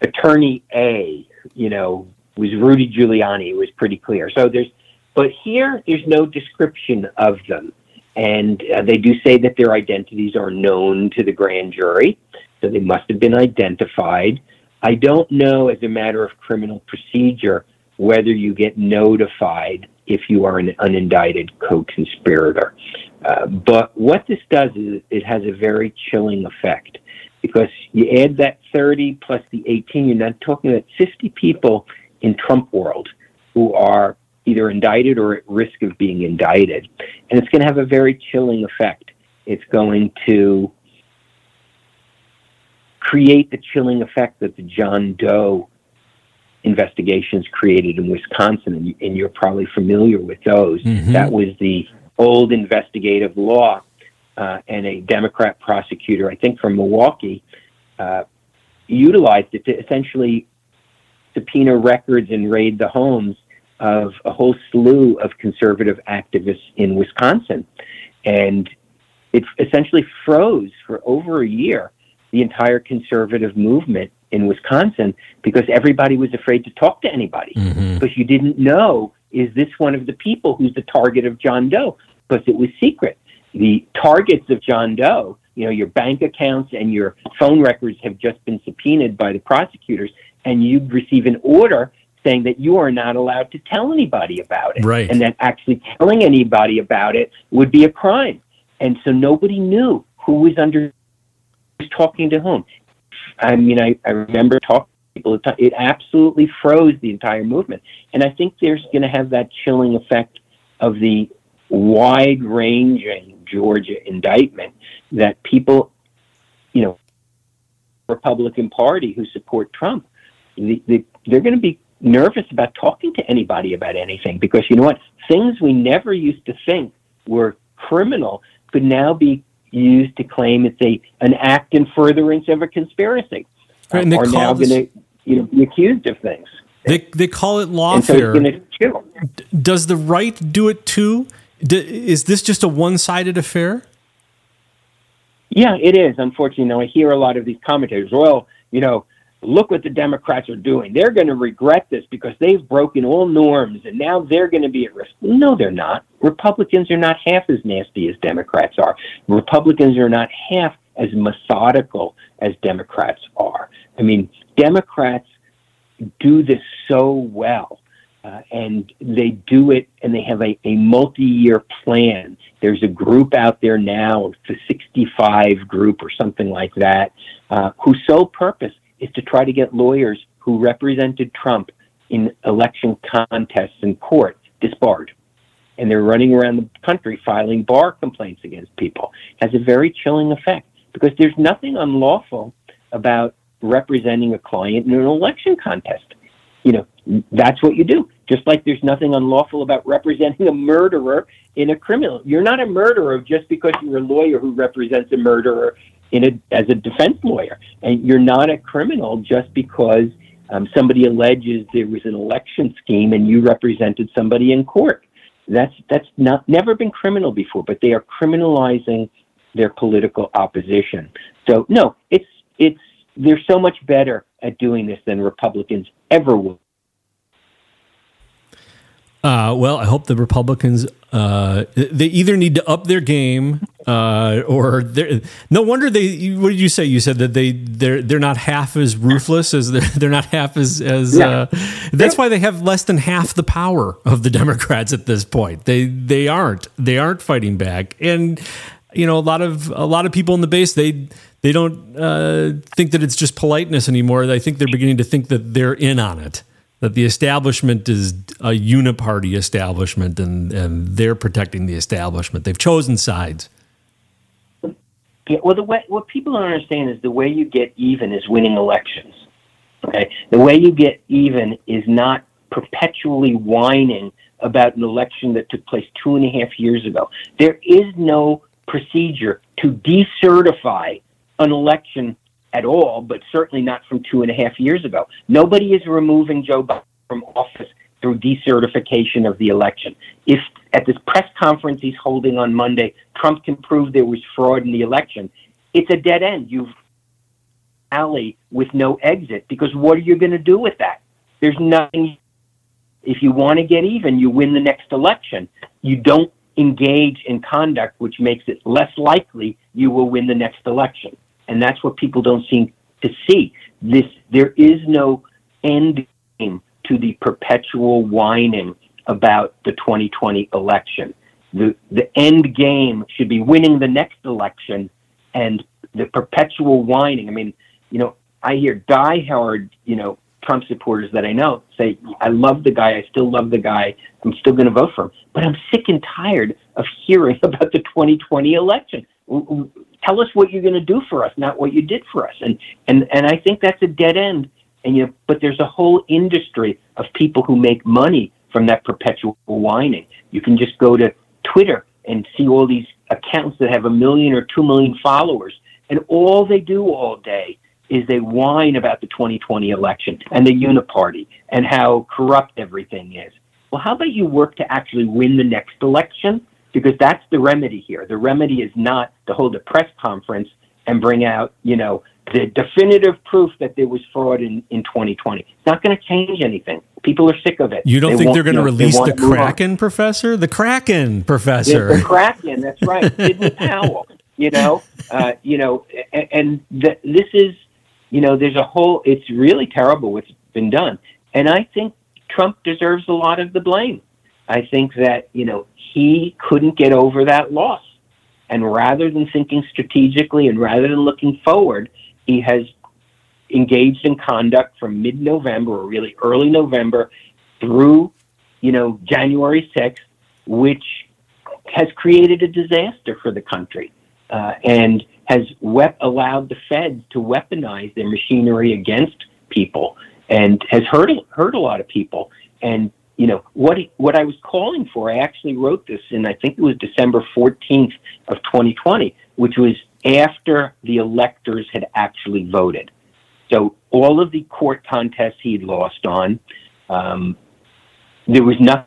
Q: attorney A, you know, was Rudy Giuliani. It was pretty clear. So there's, but here there's no description of them. And uh, they do say that their identities are known to the grand jury, so they must have been identified. I don't know, as a matter of criminal procedure, whether you get notified if you are an unindicted co conspirator. Uh, but what this does is it has a very chilling effect because you add that 30 plus the 18, you're not talking about 50 people in Trump world who are either indicted or at risk of being indicted. And it's going to have a very chilling effect. It's going to create the chilling effect that the John Doe investigations created in Wisconsin, and, and you're probably familiar with those.
T: Mhm.
Q: That was the old investigative law, uh, and a Democrat prosecutor, I think from Milwaukee, uh, utilized it to essentially subpoena records and raid the homes of a whole slew of conservative activists in Wisconsin. And it essentially froze for over a year the entire conservative movement in Wisconsin because everybody was afraid to talk to anybody. Because you didn't know is this one of the people who's the target of John Doe because it was secret. The targets of John Doe, you know, your bank accounts and your phone records have just been subpoenaed by the prosecutors, and you receive an order saying that you are not allowed to tell anybody about it,
B: Right.
Q: and that actually telling anybody about it would be a crime. And so nobody knew who was under was talking to whom. I mean, I, I remember talking to people. It absolutely froze the entire movement. And I think there's going to have that chilling effect of the wide ranging Georgia indictment that people, you know, Republican Party who support Trump, the, the, they're going to be nervous about talking to anybody about anything because you know what? Things we never used to think were criminal could now be used to claim it's a an act in furtherance of a conspiracy.
B: Right, and they
Q: are now going to you know be accused of things.
B: They they call it
Q: so
B: lawfare. D- Does the right do it too? D- is this just a one-sided affair?
Q: Yeah, it is. Unfortunately, now I hear a lot of these commentators. Well, you know, look what the Democrats are doing. They're going to regret this because they've broken all norms, and now they're going to be at risk. No, they're not. Republicans are not half as nasty as Democrats are. Republicans are not half as methodical as Democrats are. I mean, Democrats do this so well. Uh, and they do it and they have a, a multi-year plan. There's a group out there now, the 65 group or something like that, uh, whose sole purpose is to try to get lawyers who represented Trump in election contests in court disbarred. And they're running around the country filing bar complaints against people. it has a very chilling effect because there's nothing unlawful about representing a client in an election contest you know, that's what you do. Just like there's nothing unlawful about representing a murderer in a criminal. You're not a murderer just because you're a lawyer who represents a murderer in a, as a defense lawyer. And you're not a criminal just because um, somebody alleges there was an election scheme and you represented somebody in court. That's that's not never been criminal before, but they are criminalizing their political opposition. So no, it's it's they're so much better at doing this than Republicans ever will.
B: Uh, well, I hope the Republicans uh, they either need to up their game uh, or no wonder they. What did you say? You said that they they're they're not half as ruthless as they're, they're not half as as.
Q: Yeah.
B: Uh, that's why they have less than half the power of the Democrats at this point. They they aren't they aren't fighting back, and you know a lot of a lot of people in the base they they don't uh, think that it's just politeness anymore. I think they're beginning to think that they're in on it. That the establishment is a uniparty establishment, and, and they're protecting the establishment. They've chosen sides.
Q: Yeah, well, the way what people don't understand is the way you get even is winning elections. Okay, the way you get even is not perpetually whining about an election that took place two and a half years ago. There is no procedure to decertify an election at all, but certainly not from two and a half years ago. Nobody is removing Joe Biden from office through decertification of the election. If at this press conference he's holding on Monday, Trump can prove there was fraud in the election, it's a dead end. You've alley with no exit because what are you going to do with that? There's nothing. If you want to get even, you win the next election. You don't engage in conduct which makes it less likely you will win the next election. And that's what people don't seem to see. This there is no end game to the perpetual whining about the 2020 election. The the end game should be winning the next election and the perpetual whining. I mean, you know, I hear diehard, you know, Trump supporters that I know say, I love the guy, I still love the guy, I'm still going to vote for him. But I'm sick and tired of hearing about the 2020 election. Tell us what you're going to do for us, not what you did for us. And, and, and I think that's a dead end. And you but there's a whole industry of people who make money from that perpetual whining. You can just go to Twitter and see all these accounts that have a million or two million followers, and all they do all day is they whine about the 2020 election and the uniparty and how corrupt everything is. Well, how about you work to actually win the next election? Because that's the remedy here. The remedy is not to hold a press conference and bring out, you know, the definitive proof that there was fraud in, in 2020. It's not going to change anything. People are sick of it.
B: You don't
Q: They
B: think they're going to
Q: you know,
B: release the
Q: to move on.
B: Kraken professor? The Kraken
Q: The,
B: professor.
Q: the Kraken, that's right. Sidney Powell, you know, uh, you know, and, and the, this is, you know, there's a whole, it's really terrible what's been done. And I think Trump deserves a lot of the blame. I think that, you know, he couldn't get over that loss. And rather than thinking strategically and rather than looking forward, he has engaged in conduct from mid November or really early November through, you know, January 6th, which has created a disaster for the country uh, and has wep- allowed the feds to weaponize their machinery against people and has hurt hurt a lot of people. And you know what what I was calling for. I actually wrote this in I think it was December 14th of 2020, which was after the electors had actually voted. So all of the court contests he'd lost on, um, there was nothing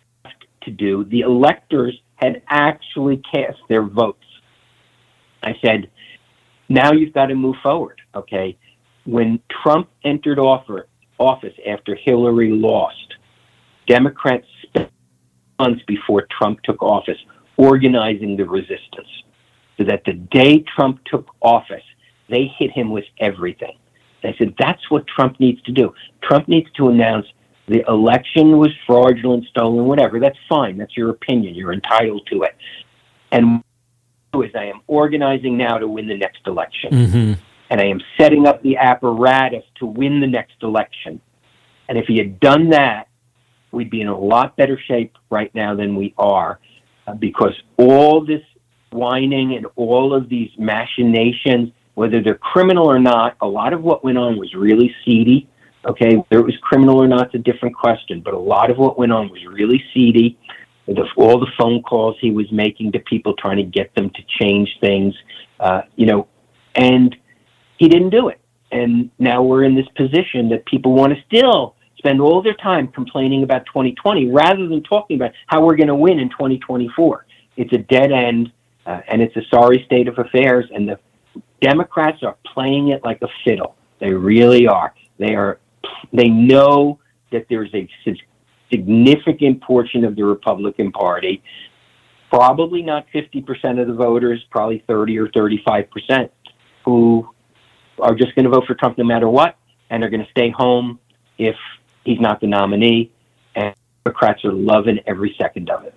Q: to do. The electors had actually cast their votes. I said, now you've got to move forward. Okay. When Trump entered offer, office after Hillary lost, Democrats spent months before Trump took office organizing the resistance so that the day Trump took office, they hit him with everything. They said, that's what Trump needs to do. Trump needs to announce the election was fraudulent, stolen, whatever. That's fine. That's your opinion. You're entitled to it. And is I am organizing now to win the next election.
B: Mm-hmm.
Q: And I am setting up the apparatus to win the next election. And if he had done that, we'd be in a lot better shape right now than we are uh, because all this whining and all of these machinations, whether they're criminal or not, a lot of what went on was really seedy. Okay, whether it was criminal or not, it's a different question, but a lot of what went on was really seedy. The, all the phone calls he was making to people trying to get them to change things, uh, you know, and he didn't do it. And now we're in this position that people want to still spend all their time complaining about 2020 rather than talking about how we're going to win in 2024. It's a dead end, uh, and it's a sorry state of affairs. And the Democrats are playing it like a fiddle. They really are. They are. They know that there's a significant portion of the Republican Party, probably not 50% of the voters, probably 30 or 35%, who are just going to vote for Trump no matter what, and are going to stay home if he's not the nominee. And Democrats are loving every second of it.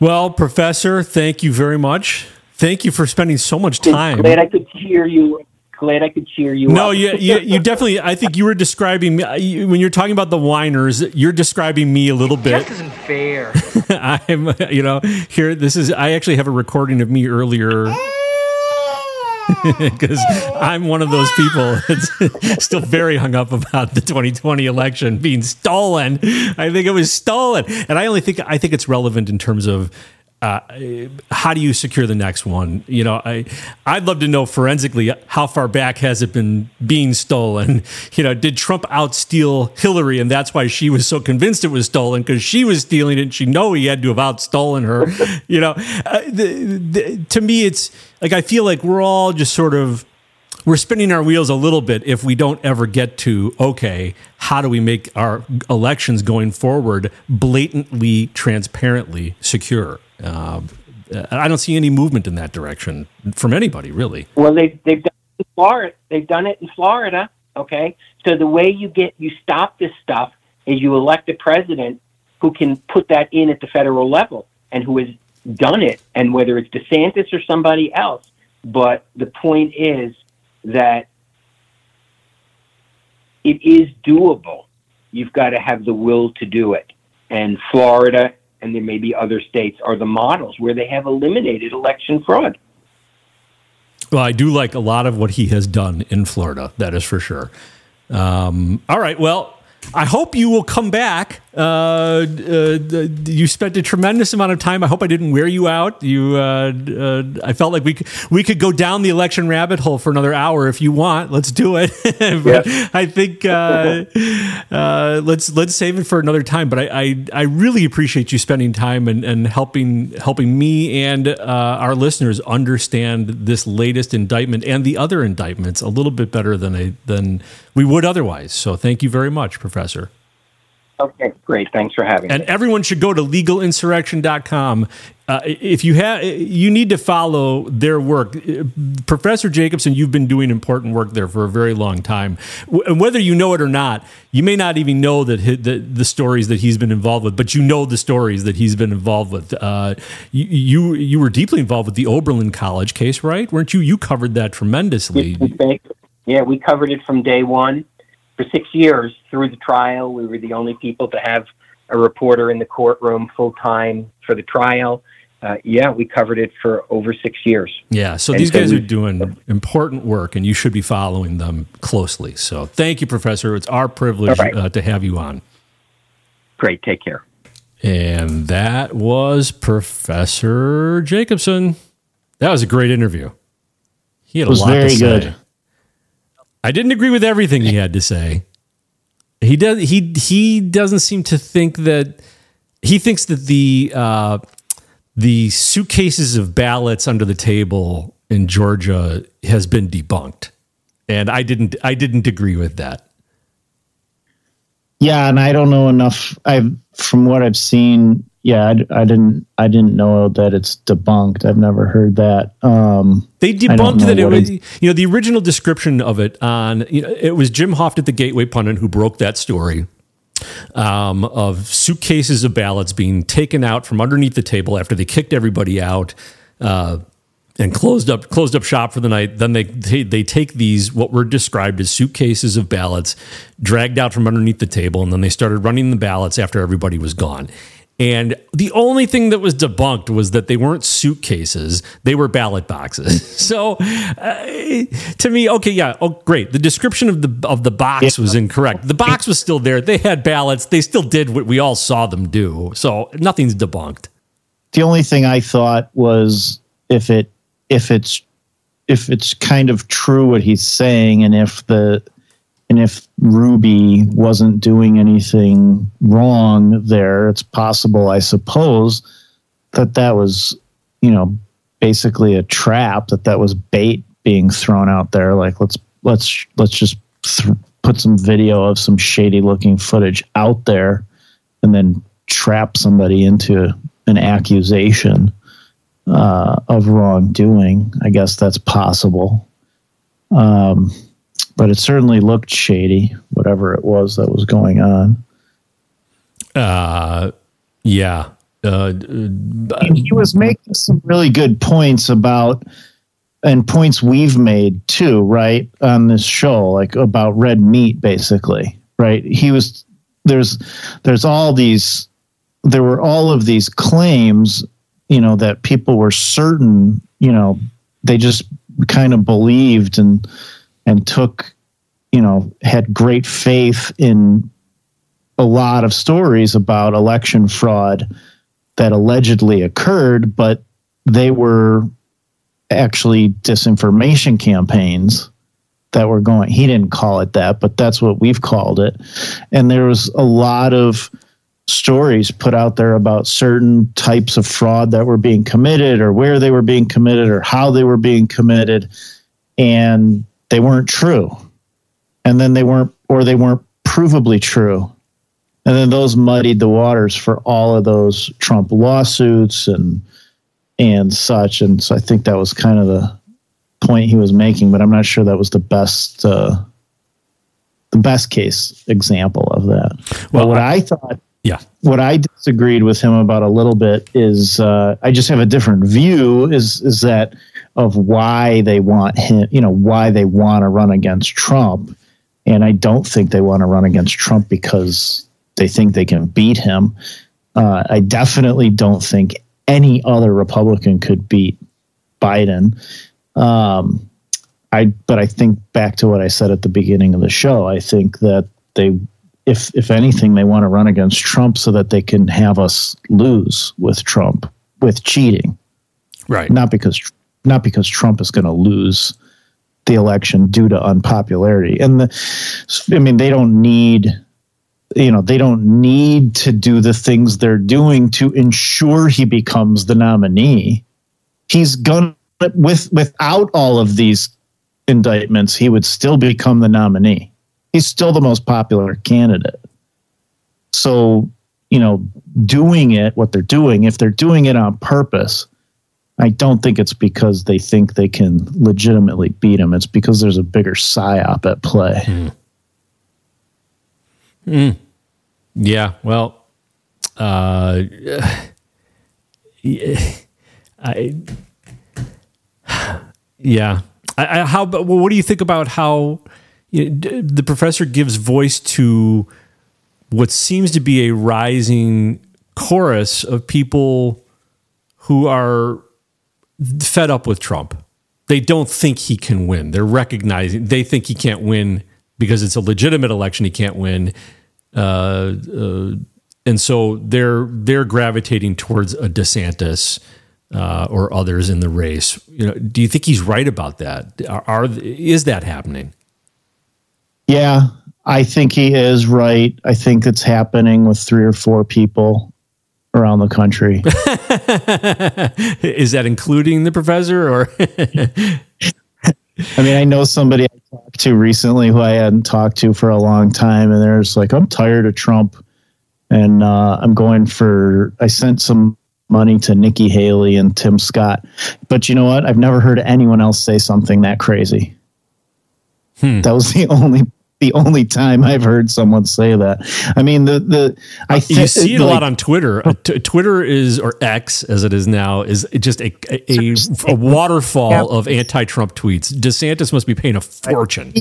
B: Well, Professor, thank you very much. Thank you for spending so much time.
Q: Glad I could cheer you. Glad I could cheer you.
B: No,
Q: up.
B: you, you, you definitely. I think you were describing me when you're talking about the whiners. You're describing me a little bit.
K: Just isn't fair.
B: I'm, you know, here. This is. I actually have a recording of me earlier because I'm one of those people that's still very hung up about the 2020 election being stolen. I think it was stolen, and I only think I think it's relevant in terms of. Uh, how do you secure the next one? You know, I I'd love to know forensically how far back has it been being stolen. You know, did Trump outsteal Hillary, and that's why she was so convinced it was stolen because she was stealing it. and She know he had to have outstolen her. you know, uh, the, the, to me, it's like I feel like we're all just sort of we're spinning our wheels a little bit if we don't ever get to okay how do we make our elections going forward blatantly transparently secure uh, i don't see any movement in that direction from anybody really
Q: Well, they they've done it in Florida. They've done it in Florida. Okay, so the way you get you stop this stuff is you elect a president who can put that in at the federal level and who has done it, and whether it's DeSantis or somebody else. But the point is that it is doable. You've got to have the will to do it. And Florida and there may be other states are the models where they have eliminated election fraud.
B: Well, I do like a lot of what he has done in Florida. That is for sure. Um, all right. Well, I hope you will come back. Uh, uh, you spent a tremendous amount of time. I hope I didn't wear you out. You, uh, uh, I felt like we could, we could go down the election rabbit hole for another hour if you want. Let's do it. but I think uh, uh, let's let's save it for another time. But I, I, I really appreciate you spending time and, and helping helping me and our listeners understand this latest indictment and the other indictments a little bit better than I than we would otherwise. So thank you very much, Professor.
Q: Okay, great. Thanks for having
B: And
Q: me.
B: And everyone should go to legalinsurrection.com. Uh, if you have, you need to follow their work. Professor Jacobson, you've been doing important work there for a very long time. W- And whether you know it or not, you may not even know that the, the stories that he's been involved with, but you know the stories that he's been involved with. Uh, you, you you were deeply involved with the Oberlin College case, right? Weren't you? You covered that tremendously.
Q: Yeah, we covered it from day one. For six years through the trial, we were the only people to have a reporter in the courtroom full time for the trial. uh, yeah, we covered it for over six years.
B: Yeah, so
Q: And
B: these
Q: so
B: guys are doing important work, and you should be following them closely. So, thank you, Professor. It's our privilege
Q: All right.
B: uh, to have you on.
Q: Great. Take care.
B: And that was Professor Jacobson. That was a great interview. He had
A: It was
B: a lot
A: very
B: to say.
A: good.
B: I didn't agree with everything he had to say. He does. He he doesn't seem to think that he thinks that the uh, the suitcases of ballots under the table in Georgia has been debunked, and I didn't. I didn't agree with that.
A: Yeah, and I don't know enough. I from what I've seen, yeah, I, I didn't. I didn't know that it's debunked. I've never heard that. Um,
B: They debunked that it was, you know, the original description of it on, you know, it was Jim Hoft at the Gateway Pundit who broke that story um, of suitcases of ballots being taken out from underneath the table after they kicked everybody out uh, and closed up closed up shop for the night. Then they, they they take these what were described as suitcases of ballots dragged out from underneath the table, and then they started running the ballots after everybody was gone. And the only thing that was debunked was that they weren't suitcases; they were ballot boxes. So, uh, to me, okay, yeah, oh, great. The description of the of the box was incorrect. The box was still there. They had ballots. They still did what we all saw them do. So nothing's debunked.
A: the only thing I thought was if it if it's if it's kind of true what he's saying, and if the and if Ruby wasn't doing anything wrong there, it's possible, I suppose, that that was you know basically a trap that that was bait being thrown out there. Like let's let's let's just th- put some video of some shady looking footage out there, and then trap somebody into an accusation uh, of wrongdoing. I guess that's possible. Um, but it certainly looked shady, whatever it was that was going on.
B: Uh, yeah. Uh,
A: And he was making some really good points about, and points we've made too, right, on this show, like about red meat, basically, right? He was there's there's all these there were all of these claims, you know, that people were certain, you know, they just kind of believed and and took, you know, had great faith in a lot of stories about election fraud that allegedly occurred, but they were actually disinformation campaigns that were going. He didn't call it that, but that's what we've called it. And there was a lot of stories put out there about certain types of fraud that were being committed or where they were being committed or how they were being committed and they weren't true. And then they weren't or they weren't provably true. And then those muddied the waters for all of those Trump lawsuits and and such. And so I think that was kind of the point he was making, but I'm not sure that was the best uh, the best case example of that. Well, what I, thought,
B: yeah,
A: what I disagreed with him about a little bit is uh, I just have a different view. Is is that of why they want him? You know, why they want to run against Trump, and I don't think they want to run against Trump because they think they can beat him. Uh, I definitely don't think any other Republican could beat Biden. Um, I but I think back to what I said at the beginning of the show. I think that they, if if anything, they want to run against Trump so that they can have us lose with Trump with cheating,
B: right?
A: Not because not because Trump is going to lose the election due to unpopularity. And the, I mean, they don't need you know they don't need to do the things they're doing to ensure he becomes the nominee. He's gonna with without all of these indictments he would still become the nominee. He's still the most popular candidate. So you know doing it what they're doing if they're doing it on purpose i don't think it's because they think they can legitimately beat him it's because there's a bigger psyop at play
B: Mm. Yeah. Well, uh, I, yeah. I, I, how, well, what do you think about how you know, the professor gives voice to what seems to be a rising chorus of people who are fed up with Trump. They don't think he can win. They're recognizing they think he can't win because it's a legitimate election. He can't win, uh, uh, and so they're they're gravitating towards a DeSantis uh, or others in the race. You know, do you think he's right about that? Are, are is that happening?
A: Yeah, I think he is right. I think it's happening with three or four people around the country.
B: is that including the professor or?
A: I mean, I know somebody I talked to recently who I hadn't talked to for a long time, and they're just like, I'm tired of Trump, and uh, I'm going for. I sent some money to Nikki Haley and Tim Scott, but you know what? I've never heard anyone else say something that crazy.
B: Hmm.
A: That was the only the only time I've heard someone say that. I mean, the the I
B: you see it a lot on Twitter. Uh, t- Twitter is or X as it is now is just a a, a waterfall of anti-Trump tweets. DeSantis must be paying a fortune.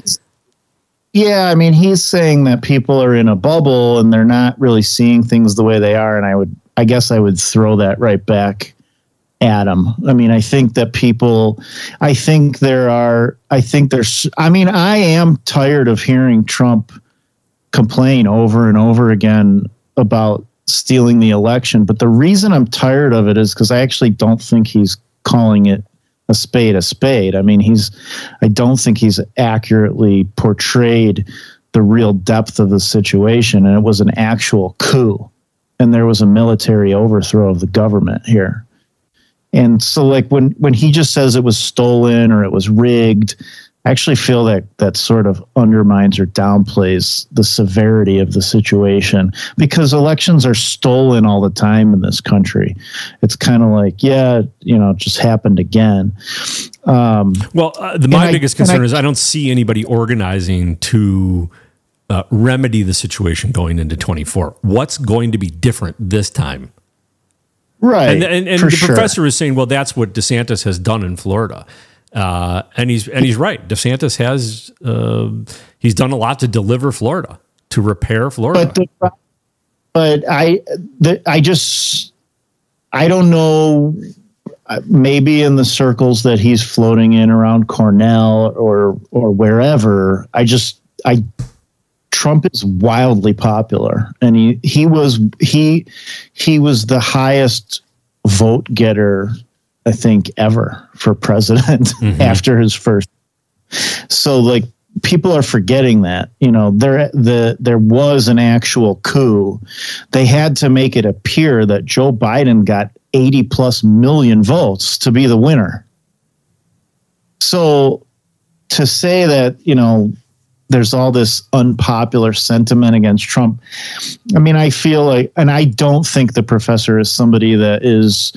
A: Yeah, I mean, he's saying that people are in a bubble and they're not really seeing things the way they are, and I would, I guess, I would throw that right back him. I mean, I think that people, I think there are, I think there's, I mean, I am tired of hearing Trump complain over and over again about stealing the election. But the reason I'm tired of it is because I actually don't think he's calling it a spade a spade. I mean, he's, I don't think he's accurately portrayed the real depth of the situation. And it was an actual coup. And there was a military overthrow of the government here. And so, like when when he just says it was stolen or it was rigged, I actually feel that that sort of undermines or downplays the severity of the situation because elections are stolen all the time in this country. It's kind of like, yeah, you know, it just happened again. Um,
B: well, uh, the, my biggest
A: and
B: concern
A: I-
B: is I don't see anybody organizing to uh, remedy the situation going into 24. What's going to be different this time?
A: Right?
B: and and, and the
A: sure.
B: professor is saying, well, that's what DeSantis has done in Florida, uh, and he's and he's right. DeSantis has uh, he's done a lot to deliver Florida, to repair Florida.
A: But the, but I the, I just I don't know. uh, Maybe in the circles that he's floating in around Cornell or or wherever, I just I Trump is wildly popular, and he he was he he was the highest vote getter I think ever for president mm-hmm. after his first. So like people are forgetting that you know there the there was an actual coup. They had to make it appear that joe biden got 80 plus million votes to be the winner. So to say that you know there's all this unpopular sentiment against trump. I mean i feel like and i don't think the professor is somebody that is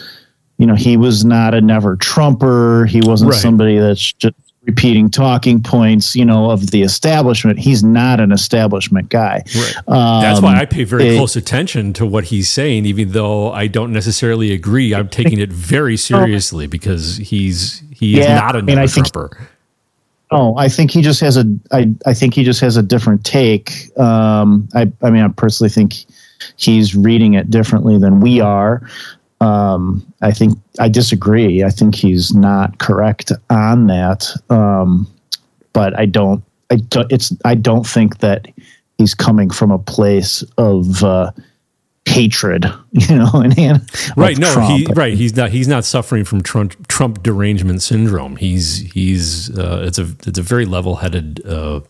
A: you know he was not a never trumper. He wasn't
B: Right.
A: somebody that's just repeating talking points you know of the establishment. He's not an establishment guy. Um,
B: That's why I pay very
A: it-
B: close attention to what he's saying, even though I don't necessarily agree. I'm taking it very seriously because he's he is
A: Yeah,
B: not a
A: I mean, I
B: never
A: think-
B: Trumper.
A: Oh, I think he just has a. I I think he just has a different take. Um, I I mean, I personally think he's reading it differently than we are. Um, I think I disagree. I think he's not correct on that. Um, but I don't. I don't. It's. I don't think that he's coming from a place of uh, hatred. You know, and, and
B: Right? No,
A: Trump.
B: he right. He's not. He's not suffering from Trump, Trump derangement syndrome. He's he's. Uh, it's a it's a very level headed uh,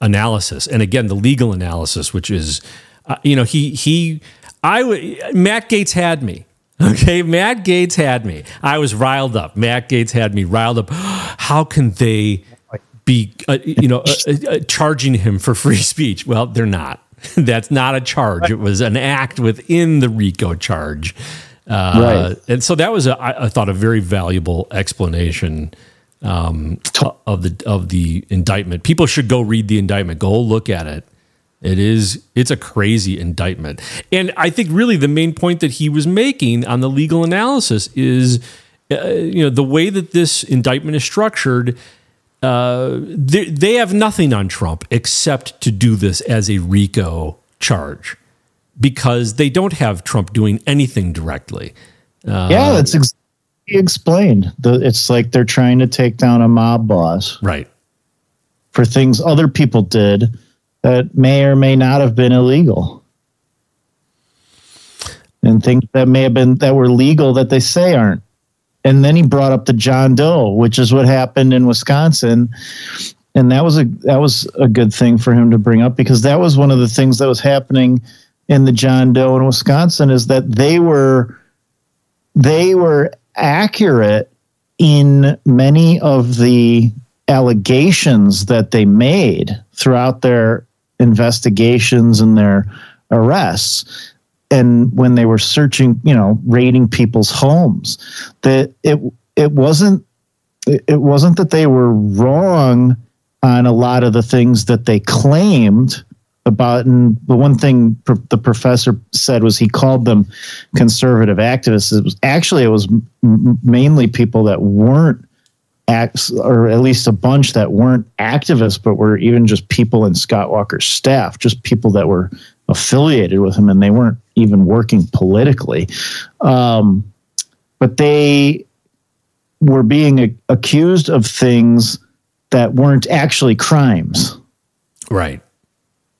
B: analysis, and again, the legal analysis, which is, uh, you know, he he. I w- Matt Gaetz had me. Okay, Matt Gaetz had me. I was riled up. Matt Gaetz had me riled up. How can they be, uh, you know, uh, uh, charging him for free speech? Well, they're not. That's not a charge. It was an act within the RICO charge. Uh,
A: Right.
B: And so that was, a, I, I thought, a very valuable explanation um, of the of the indictment. People should go read the indictment. Go look at it. It is it's a crazy indictment. And I think really the main point that he was making on the legal analysis is uh, you know the way that this indictment is structured uh, they, they have nothing on Trump except to do this as a RICO charge because they don't have Trump doing anything directly. Uh,
A: yeah, that's ex- he explained. The, it's like they're trying to take down a mob boss,
B: right?
A: For things other people did that may or may not have been illegal, and things that may have been that were legal that they say aren't. And then he brought up the John Doe, which is what happened in Wisconsin, and that was a that was a good thing for him to bring up because that was one of the things that was happening in the John Doe in Wisconsin is that they were they were accurate in many of the allegations that they made throughout their investigations and their arrests and when they were searching you know raiding people's homes that it it wasn't it wasn't that they were wrong on a lot of the things that they claimed about and the one thing pr- the professor said was he called them conservative activists. It was actually it was m- mainly people that weren't acts or at least a bunch that weren't activists but were even just people in Scott Walker's staff just people that were affiliated with him and they weren't even working politically um, but they were being a- accused of things that weren't actually crimes
B: right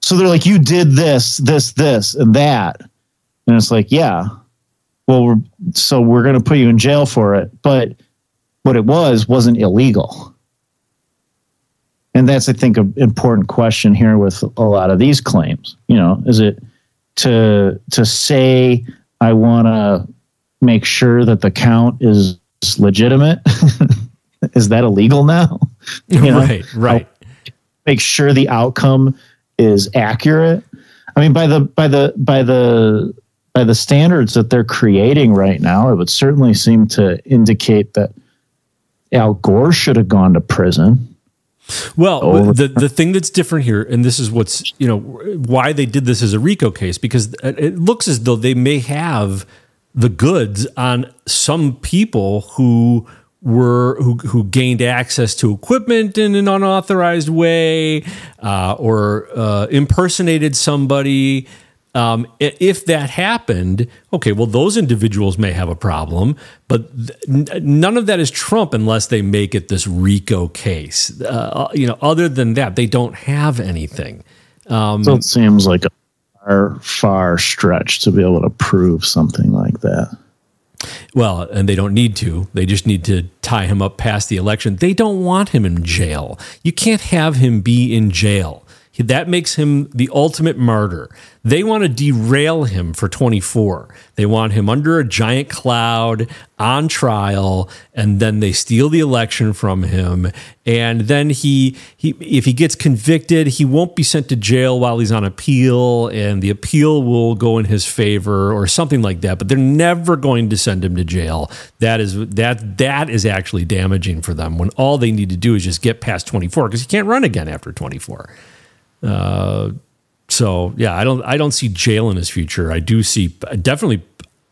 A: so they're like, you did this, this, this, and that. And it's like, yeah. Well, we're, so we're going to put you in jail for it. But what it was wasn't illegal. And that's, I think, an important question here with a lot of these claims. You know, is it to to say I want to make sure that the count is legitimate? is that illegal now? You know?
B: right, right.
A: Make sure the outcome is accurate. I mean, by the by the by the by the standards that they're creating right now, it would certainly seem to indicate that Al Gore should have gone to prison.
B: Well,
A: Over-
B: the the thing that's different here, and this is what's you know why they did this as a RICO case, because it looks as though they may have the goods on some people who were who who gained access to equipment in an unauthorized way, uh, or uh, impersonated somebody. Um, if that happened, okay, well, those individuals may have a problem, but th- none of that is Trump unless they make it this RICO case. Uh, you know, other than that, they don't have anything. Um,
A: So it seems like a far far stretch to be able to prove something like that.
B: Well, and they don't need to. They just need to tie him up past the election. They don't want him in jail. You can't have him be in jail. That makes him the ultimate martyr. They want to derail him for 24. They want him under a giant cloud on trial, and then they steal the election from him. And then he, he if he gets convicted, he won't be sent to jail while he's on appeal, and the appeal will go in his favor or something like that. But they're never going to send him to jail. That is that that is actually damaging for them when all they need to do is just get past 24 because he can't run again after 24. Uh, so yeah, I don't I don't see jail in his future. I do see definitely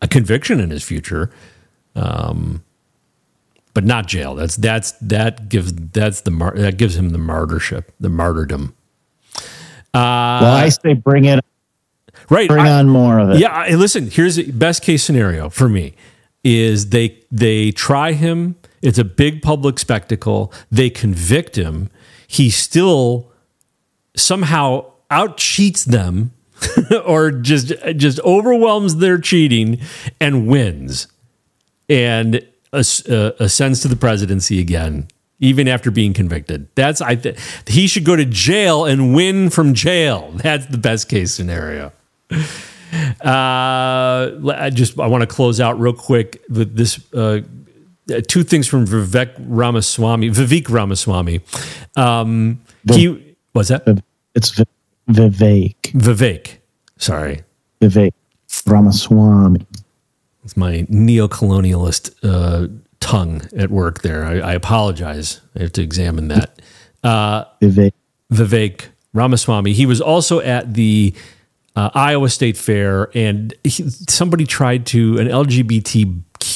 B: a conviction in his future, um, but not jail. That's that's that gives that's the mar- that gives him the martyrship, the martyrdom. Uh,
A: well, I say bring it,
B: right,
A: bring
B: I-
A: on more of it.
B: Yeah, I- listen. Here's the best case scenario for me: is they they try him. It's a big public spectacle. They convict him. He still somehow out cheats them, or just just overwhelms their cheating and wins, and uh, ascends to the presidency again. Even after being convicted, that's I. Th- he should go to jail and win from jail. That's the best case scenario. Uh, I just I want to close out real quick with this. Uh, two things from Vivek Ramaswamy, Vivek Ramaswamy. Um, he what's that?
A: It's Vi- Vivek.
B: Vivek. Sorry,
A: Vivek Ramaswamy.
B: it's my neo-colonialist uh, tongue at work. There, I, I apologize. I have to examine that. Uh,
A: Vivek.
B: Vivek Ramaswamy. He was also at the uh, Iowa State Fair, and he, somebody tried to an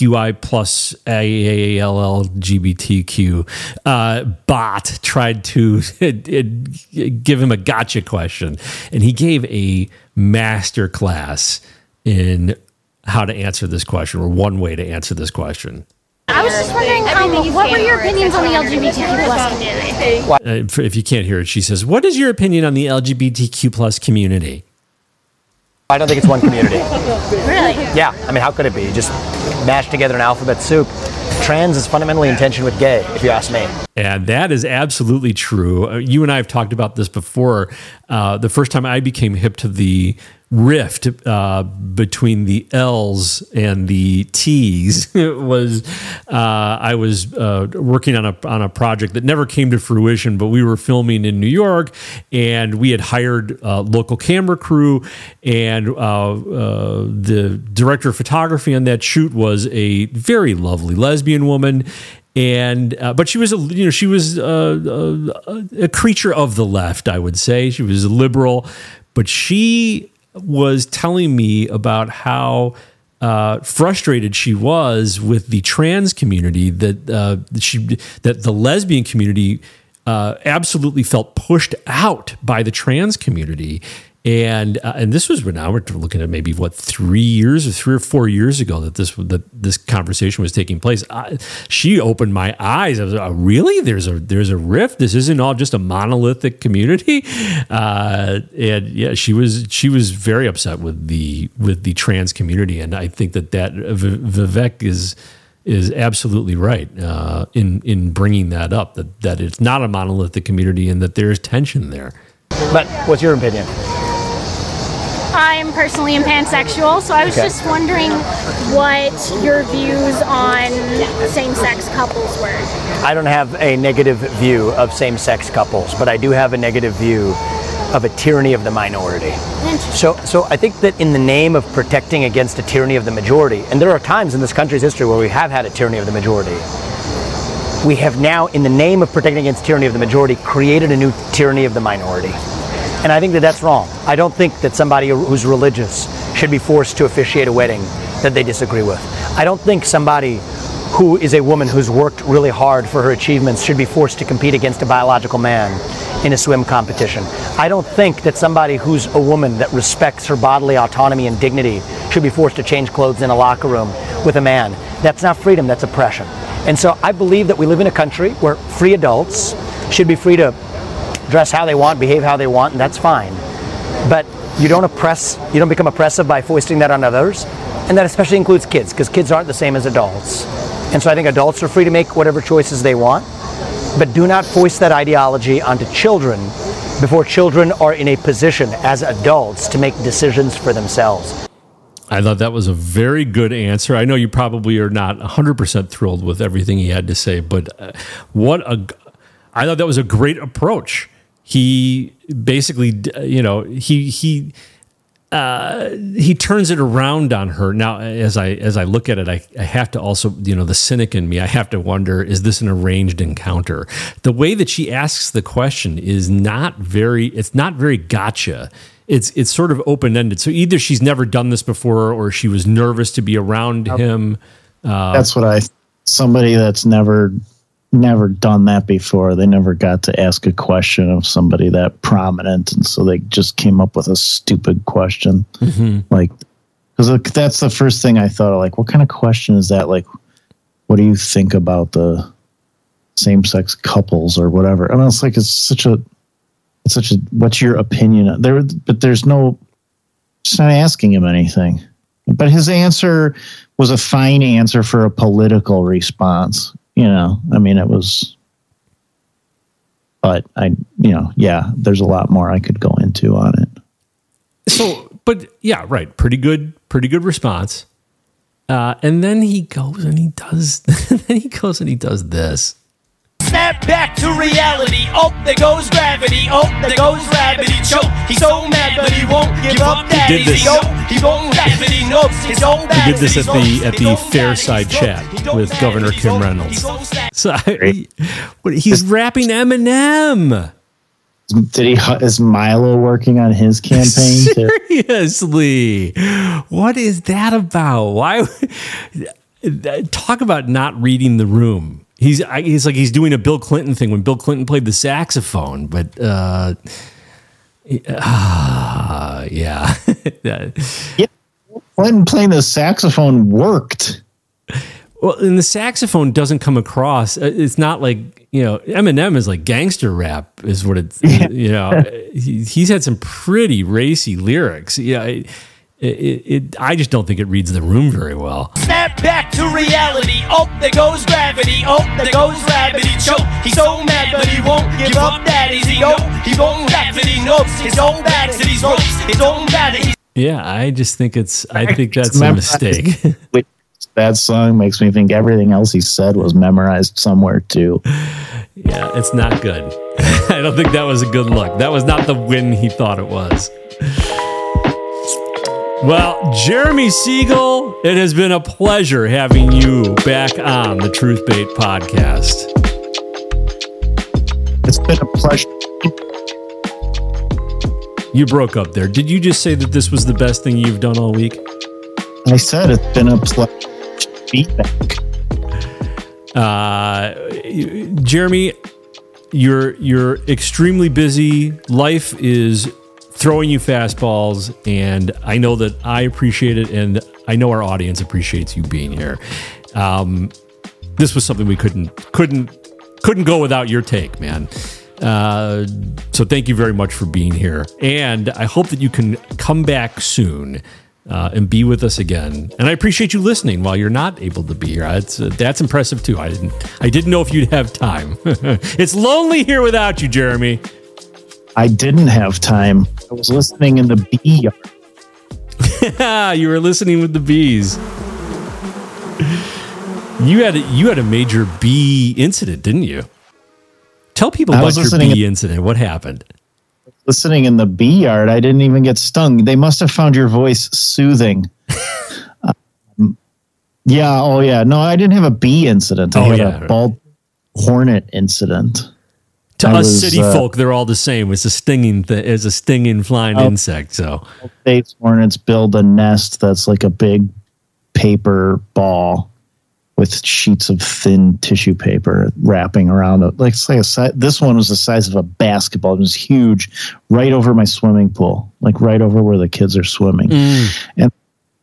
B: LGBTQI plus LGBTQ uh, bot tried to give him a gotcha question, and he gave a master class in how to answer this question, or one way to answer this question.
T: I was just wondering, um, what were your opinions on the LGBTQ plus community?
B: Uh, if you can't hear it, she says, "What is your opinion on the LGBTQ plus community?"
U: I don't think it's one community.
T: Really?
U: Yeah, I mean, how could it be? You just mash together an alphabet soup. Trans is fundamentally in tension with gay, if you ask me.
B: And that is absolutely true. Uh, you and I have talked about this before. Uh, the first time I became hip to the rift uh, between the L's and the T's was uh, I was uh, working on a on a project that never came to fruition, but we were filming in New York, and we had hired a local camera crew, and uh, uh, the director of photography on that shoot was a very lovely lesbian woman and uh, but she was a you know she was uh, a, a creature of the left i would say. She was a liberal but she was telling me about how uh, frustrated she was with the trans community that uh, she that the lesbian community uh, absolutely felt pushed out by the trans community and uh, and this was when now we're looking at maybe what three years or three or four years ago that this that this conversation was taking place. I, she opened my eyes. I was like, oh, really there's a there's a rift. This isn't all just a monolithic community. Uh, and yeah, she was she was very upset with the with the trans community, and I think that that V- Vivek is is absolutely right uh, in in bringing that up that that it's not a monolithic community and that there's tension there.
U: But what's your opinion?
T: I'm personally am pansexual, so I was
U: Okay.
T: just wondering what your views on same-sex couples were.
U: I don't have a negative view of same sex couples, but I do have a negative view of a tyranny of the minority. So, so I think that in the name of protecting against a tyranny of the majority, and there are times in this country's history where we have had a tyranny of the majority, we have now, in the name of protecting against tyranny of the majority, created a new tyranny of the minority. And I think that that's wrong. I don't think that somebody who's religious should be forced to officiate a wedding that they disagree with. I don't think somebody who is a woman who's worked really hard for her achievements should be forced to compete against a biological man in a swim competition. I don't think that somebody who's a woman that respects her bodily autonomy and dignity should be forced to change clothes in a locker room with a man. That's not freedom, that's oppression. And so I believe that we live in a country where free adults should be free to dress how they want, behave how they want, and that's fine. But you don't oppress, you don't become oppressive by foisting that on others. And that especially includes kids, because kids aren't the same as adults. And so I think adults are free to make whatever choices they want, but do not foist that ideology onto children before children are in a position as adults to make decisions for themselves.
B: I thought that was a very good answer. I know you probably are not 100% thrilled with everything he had to say, but uh, what a I thought that was a great approach. He basically, you know, he he uh, he turns it around on her. Now, as I as I look at it, I, I have to also, you know, the cynic in me, I have to wonder: is this an arranged encounter? The way that she asks the question is not very. It's not very gotcha. It's it's sort of open ended. So either she's never done this before, or she was nervous to be around him. Uh,
A: That's what I. Somebody that's never never done that before. They never got to ask a question of somebody that prominent, and so they just came up with a stupid question.
B: Mhm.
A: Like, because that's the first thing I thought of. Like, what kind of question is that? Like, what do you think about the same sex couples or whatever? I mean, it's like it's such a, it's such a. What's your opinion? There, but there's no. Just not asking him anything. But his answer was a fine answer for a political response. You know, I mean, it was. But I, you know, yeah, there's a lot more I could go into on it.
B: So, but yeah, right. Pretty good, pretty good response. Uh, and then he goes and he does. then he goes and he does this.
V: Snap back to reality. Oh, there goes gravity. Oh, there goes gravity. Choke. He's so mad, but he won't give up that
B: He did this.
V: easy. Oh, he won't laugh, but he knows he's so bad.
B: He did this at the at the Fair Side Chat with Governor Kim Reynolds. So I, he's rapping Eminem.
A: Did he? Is Milo working on his campaign?
B: Seriously, what is that about? Why? Talk about not reading the room. He's I- he's like he's doing a Bill Clinton thing when Bill Clinton played the saxophone, but uh, ah, yeah,
A: yeah. Clinton playing the saxophone worked.
B: Well, and the saxophone doesn't come across. uh, It's not like you know Eminem is like gangster rap is what it's. You know, he, he's had some pretty racy lyrics. Yeah, it, it, it, I just don't think it reads the room very well.
V: Snap back to reality. Oh, there goes gravity. Oh, there goes rabbit. He choke. He's so mad, but he won't give up that easy. No, he won't rap it. He knows his own back to these ropes. His own back.
B: Yeah, I just think it's. I think that's a mistake.
A: Which that song makes me think everything else he said was memorized somewhere too.
B: Yeah, it's not good. I don't think that was a good look. That was not the win he thought it was. Well, Jeremy Siegel, it has been a pleasure having you back on the Truth Bait podcast.
A: It's been a pleasure.
B: You broke up there. Did you just say that this was the best thing you've done all week?
A: I said it's been a pleasure. Feedback.
B: Uh, Jeremy, you're you're extremely busy. Life is throwing you fastballs, and I know that I appreciate it, and I know our audience appreciates you being here. Um, this was something we couldn't couldn't couldn't go without your take, man. Uh, so thank you very much for being here, and I hope that you can come back soon. Uh, and be with us again. And I appreciate you listening while you're not able to be here. That's uh, that's impressive too. I didn't I didn't know if you'd have time. it's lonely here without you, Jeremy.
A: I didn't have time. I was listening in the bee yard.
B: you were listening with the bees. You had a, you had a major bee incident, didn't you? Tell people about your bee incident. What happened?
A: Listening in the bee yard, I didn't even get stung. They must have found your voice soothing. um, yeah. Oh, yeah. No, I didn't have a bee incident. I
B: Oh,
A: had
B: yeah.
A: a bald hornet incident.
B: To
A: I
B: us
A: was,
B: city
A: uh,
B: folk, they're all the same. It's a stinging, th- it's a stinging flying
A: Oh.
B: insect. So
A: States hornets build a nest that's like a big paper ball with sheets of thin tissue paper wrapping around it. Like, say like this one was the size of a basketball. It was huge, right over my swimming pool, like right over where the kids are swimming. And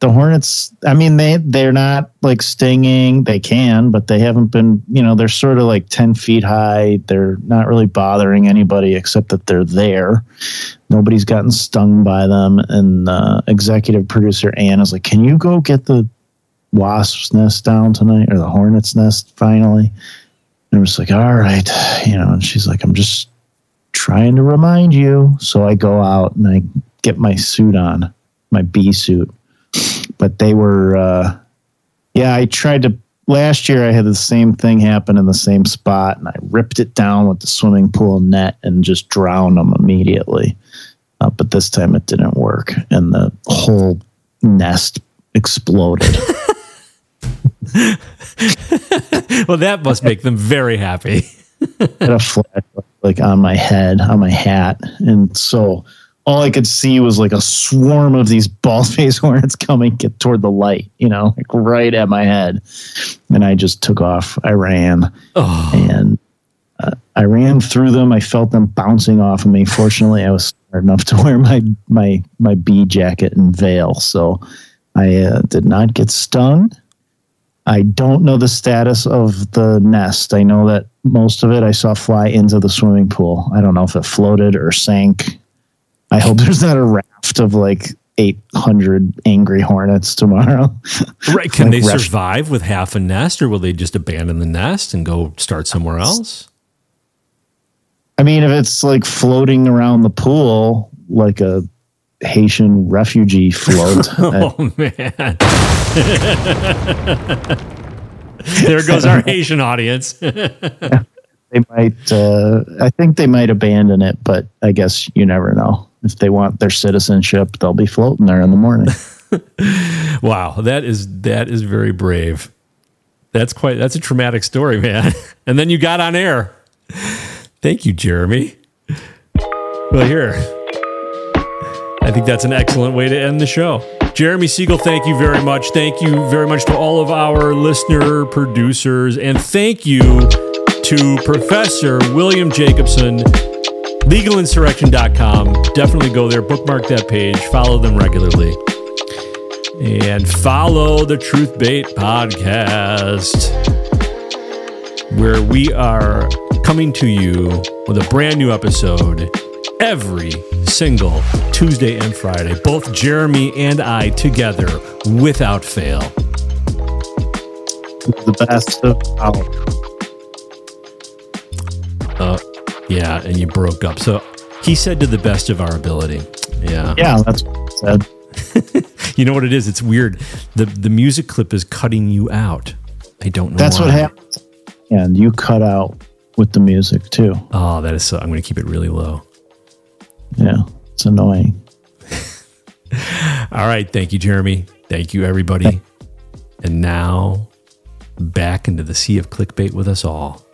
A: the hornets, I mean, they they're not like stinging. They can, but they haven't been. You know, they're sort of like ten feet high. They're not really bothering anybody except that they're there. Nobody's gotten stung by them. And uh, executive producer Ann is like, "Can you go get the wasp's nest down tonight or the hornet's nest finally?" And I'm just like, "All right," you know. And she's like, "I'm just trying to remind you." So I go out and I get my suit on, my bee suit but they were uh yeah i tried to last year i had the same thing happen in the same spot and i ripped it down with the swimming pool net and just drowned them immediately uh, but this time it didn't work and the whole nest exploded
B: well, that must make them very happy.
A: had a flash like on my head on my hat and so all i could see was like a swarm of these bald faced hornets coming get toward the light you know like right at my head. And i just took off. I ran. And uh, i ran through them. I felt them bouncing off of me. Fortunately i was smart enough to wear my my my bee jacket and veil. So i uh, did not get stung. I don't know the status of the nest. I know that most of it I saw fly into the swimming pool. I don't know if it floated or sank. I hope there's not a raft of like 800 angry hornets tomorrow.
B: Right? Can
A: Like
B: they
A: ref-
B: survive with half a nest, or will they just abandon the nest and go start somewhere else?
A: I mean, if it's like floating around the pool like a Haitian refugee float,
B: Oh man! there goes our Haitian audience.
A: they might. Uh, I think they might abandon it, but I guess you never know. If they want their citizenship, they'll be floating there in the morning.
B: wow, that is that is very brave. That's quite that's a traumatic story, man. And then you got on air. Thank you, Jeremy. Well, here. I think that's an excellent way to end the show. Jeremy Siegel, thank you very much. Thank you very much to all of our listener producers. And thank you to Professor William Jacobson, legalinsurrection.com. Definitely go there, bookmark that page, follow them regularly. and follow the Truth Bait podcast, where we are coming to you with a brand new episode every single Tuesday and Friday, both Jeremy and I together without fail.
A: The best of our.
B: Uh, yeah, and you broke up. So he said to the best of our ability. Yeah.
A: Yeah, that's said.
B: you know what it is? It's weird. The the music clip is cutting you out. I don't know.
A: That's
B: why.
A: what happens. And you cut out with the music too.
B: Oh, that is so. I'm going to keep it really low.
A: Yeah, it's annoying.
B: All right. Thank you, Jeremy. Thank you, everybody. And now back into the sea of clickbait with us all.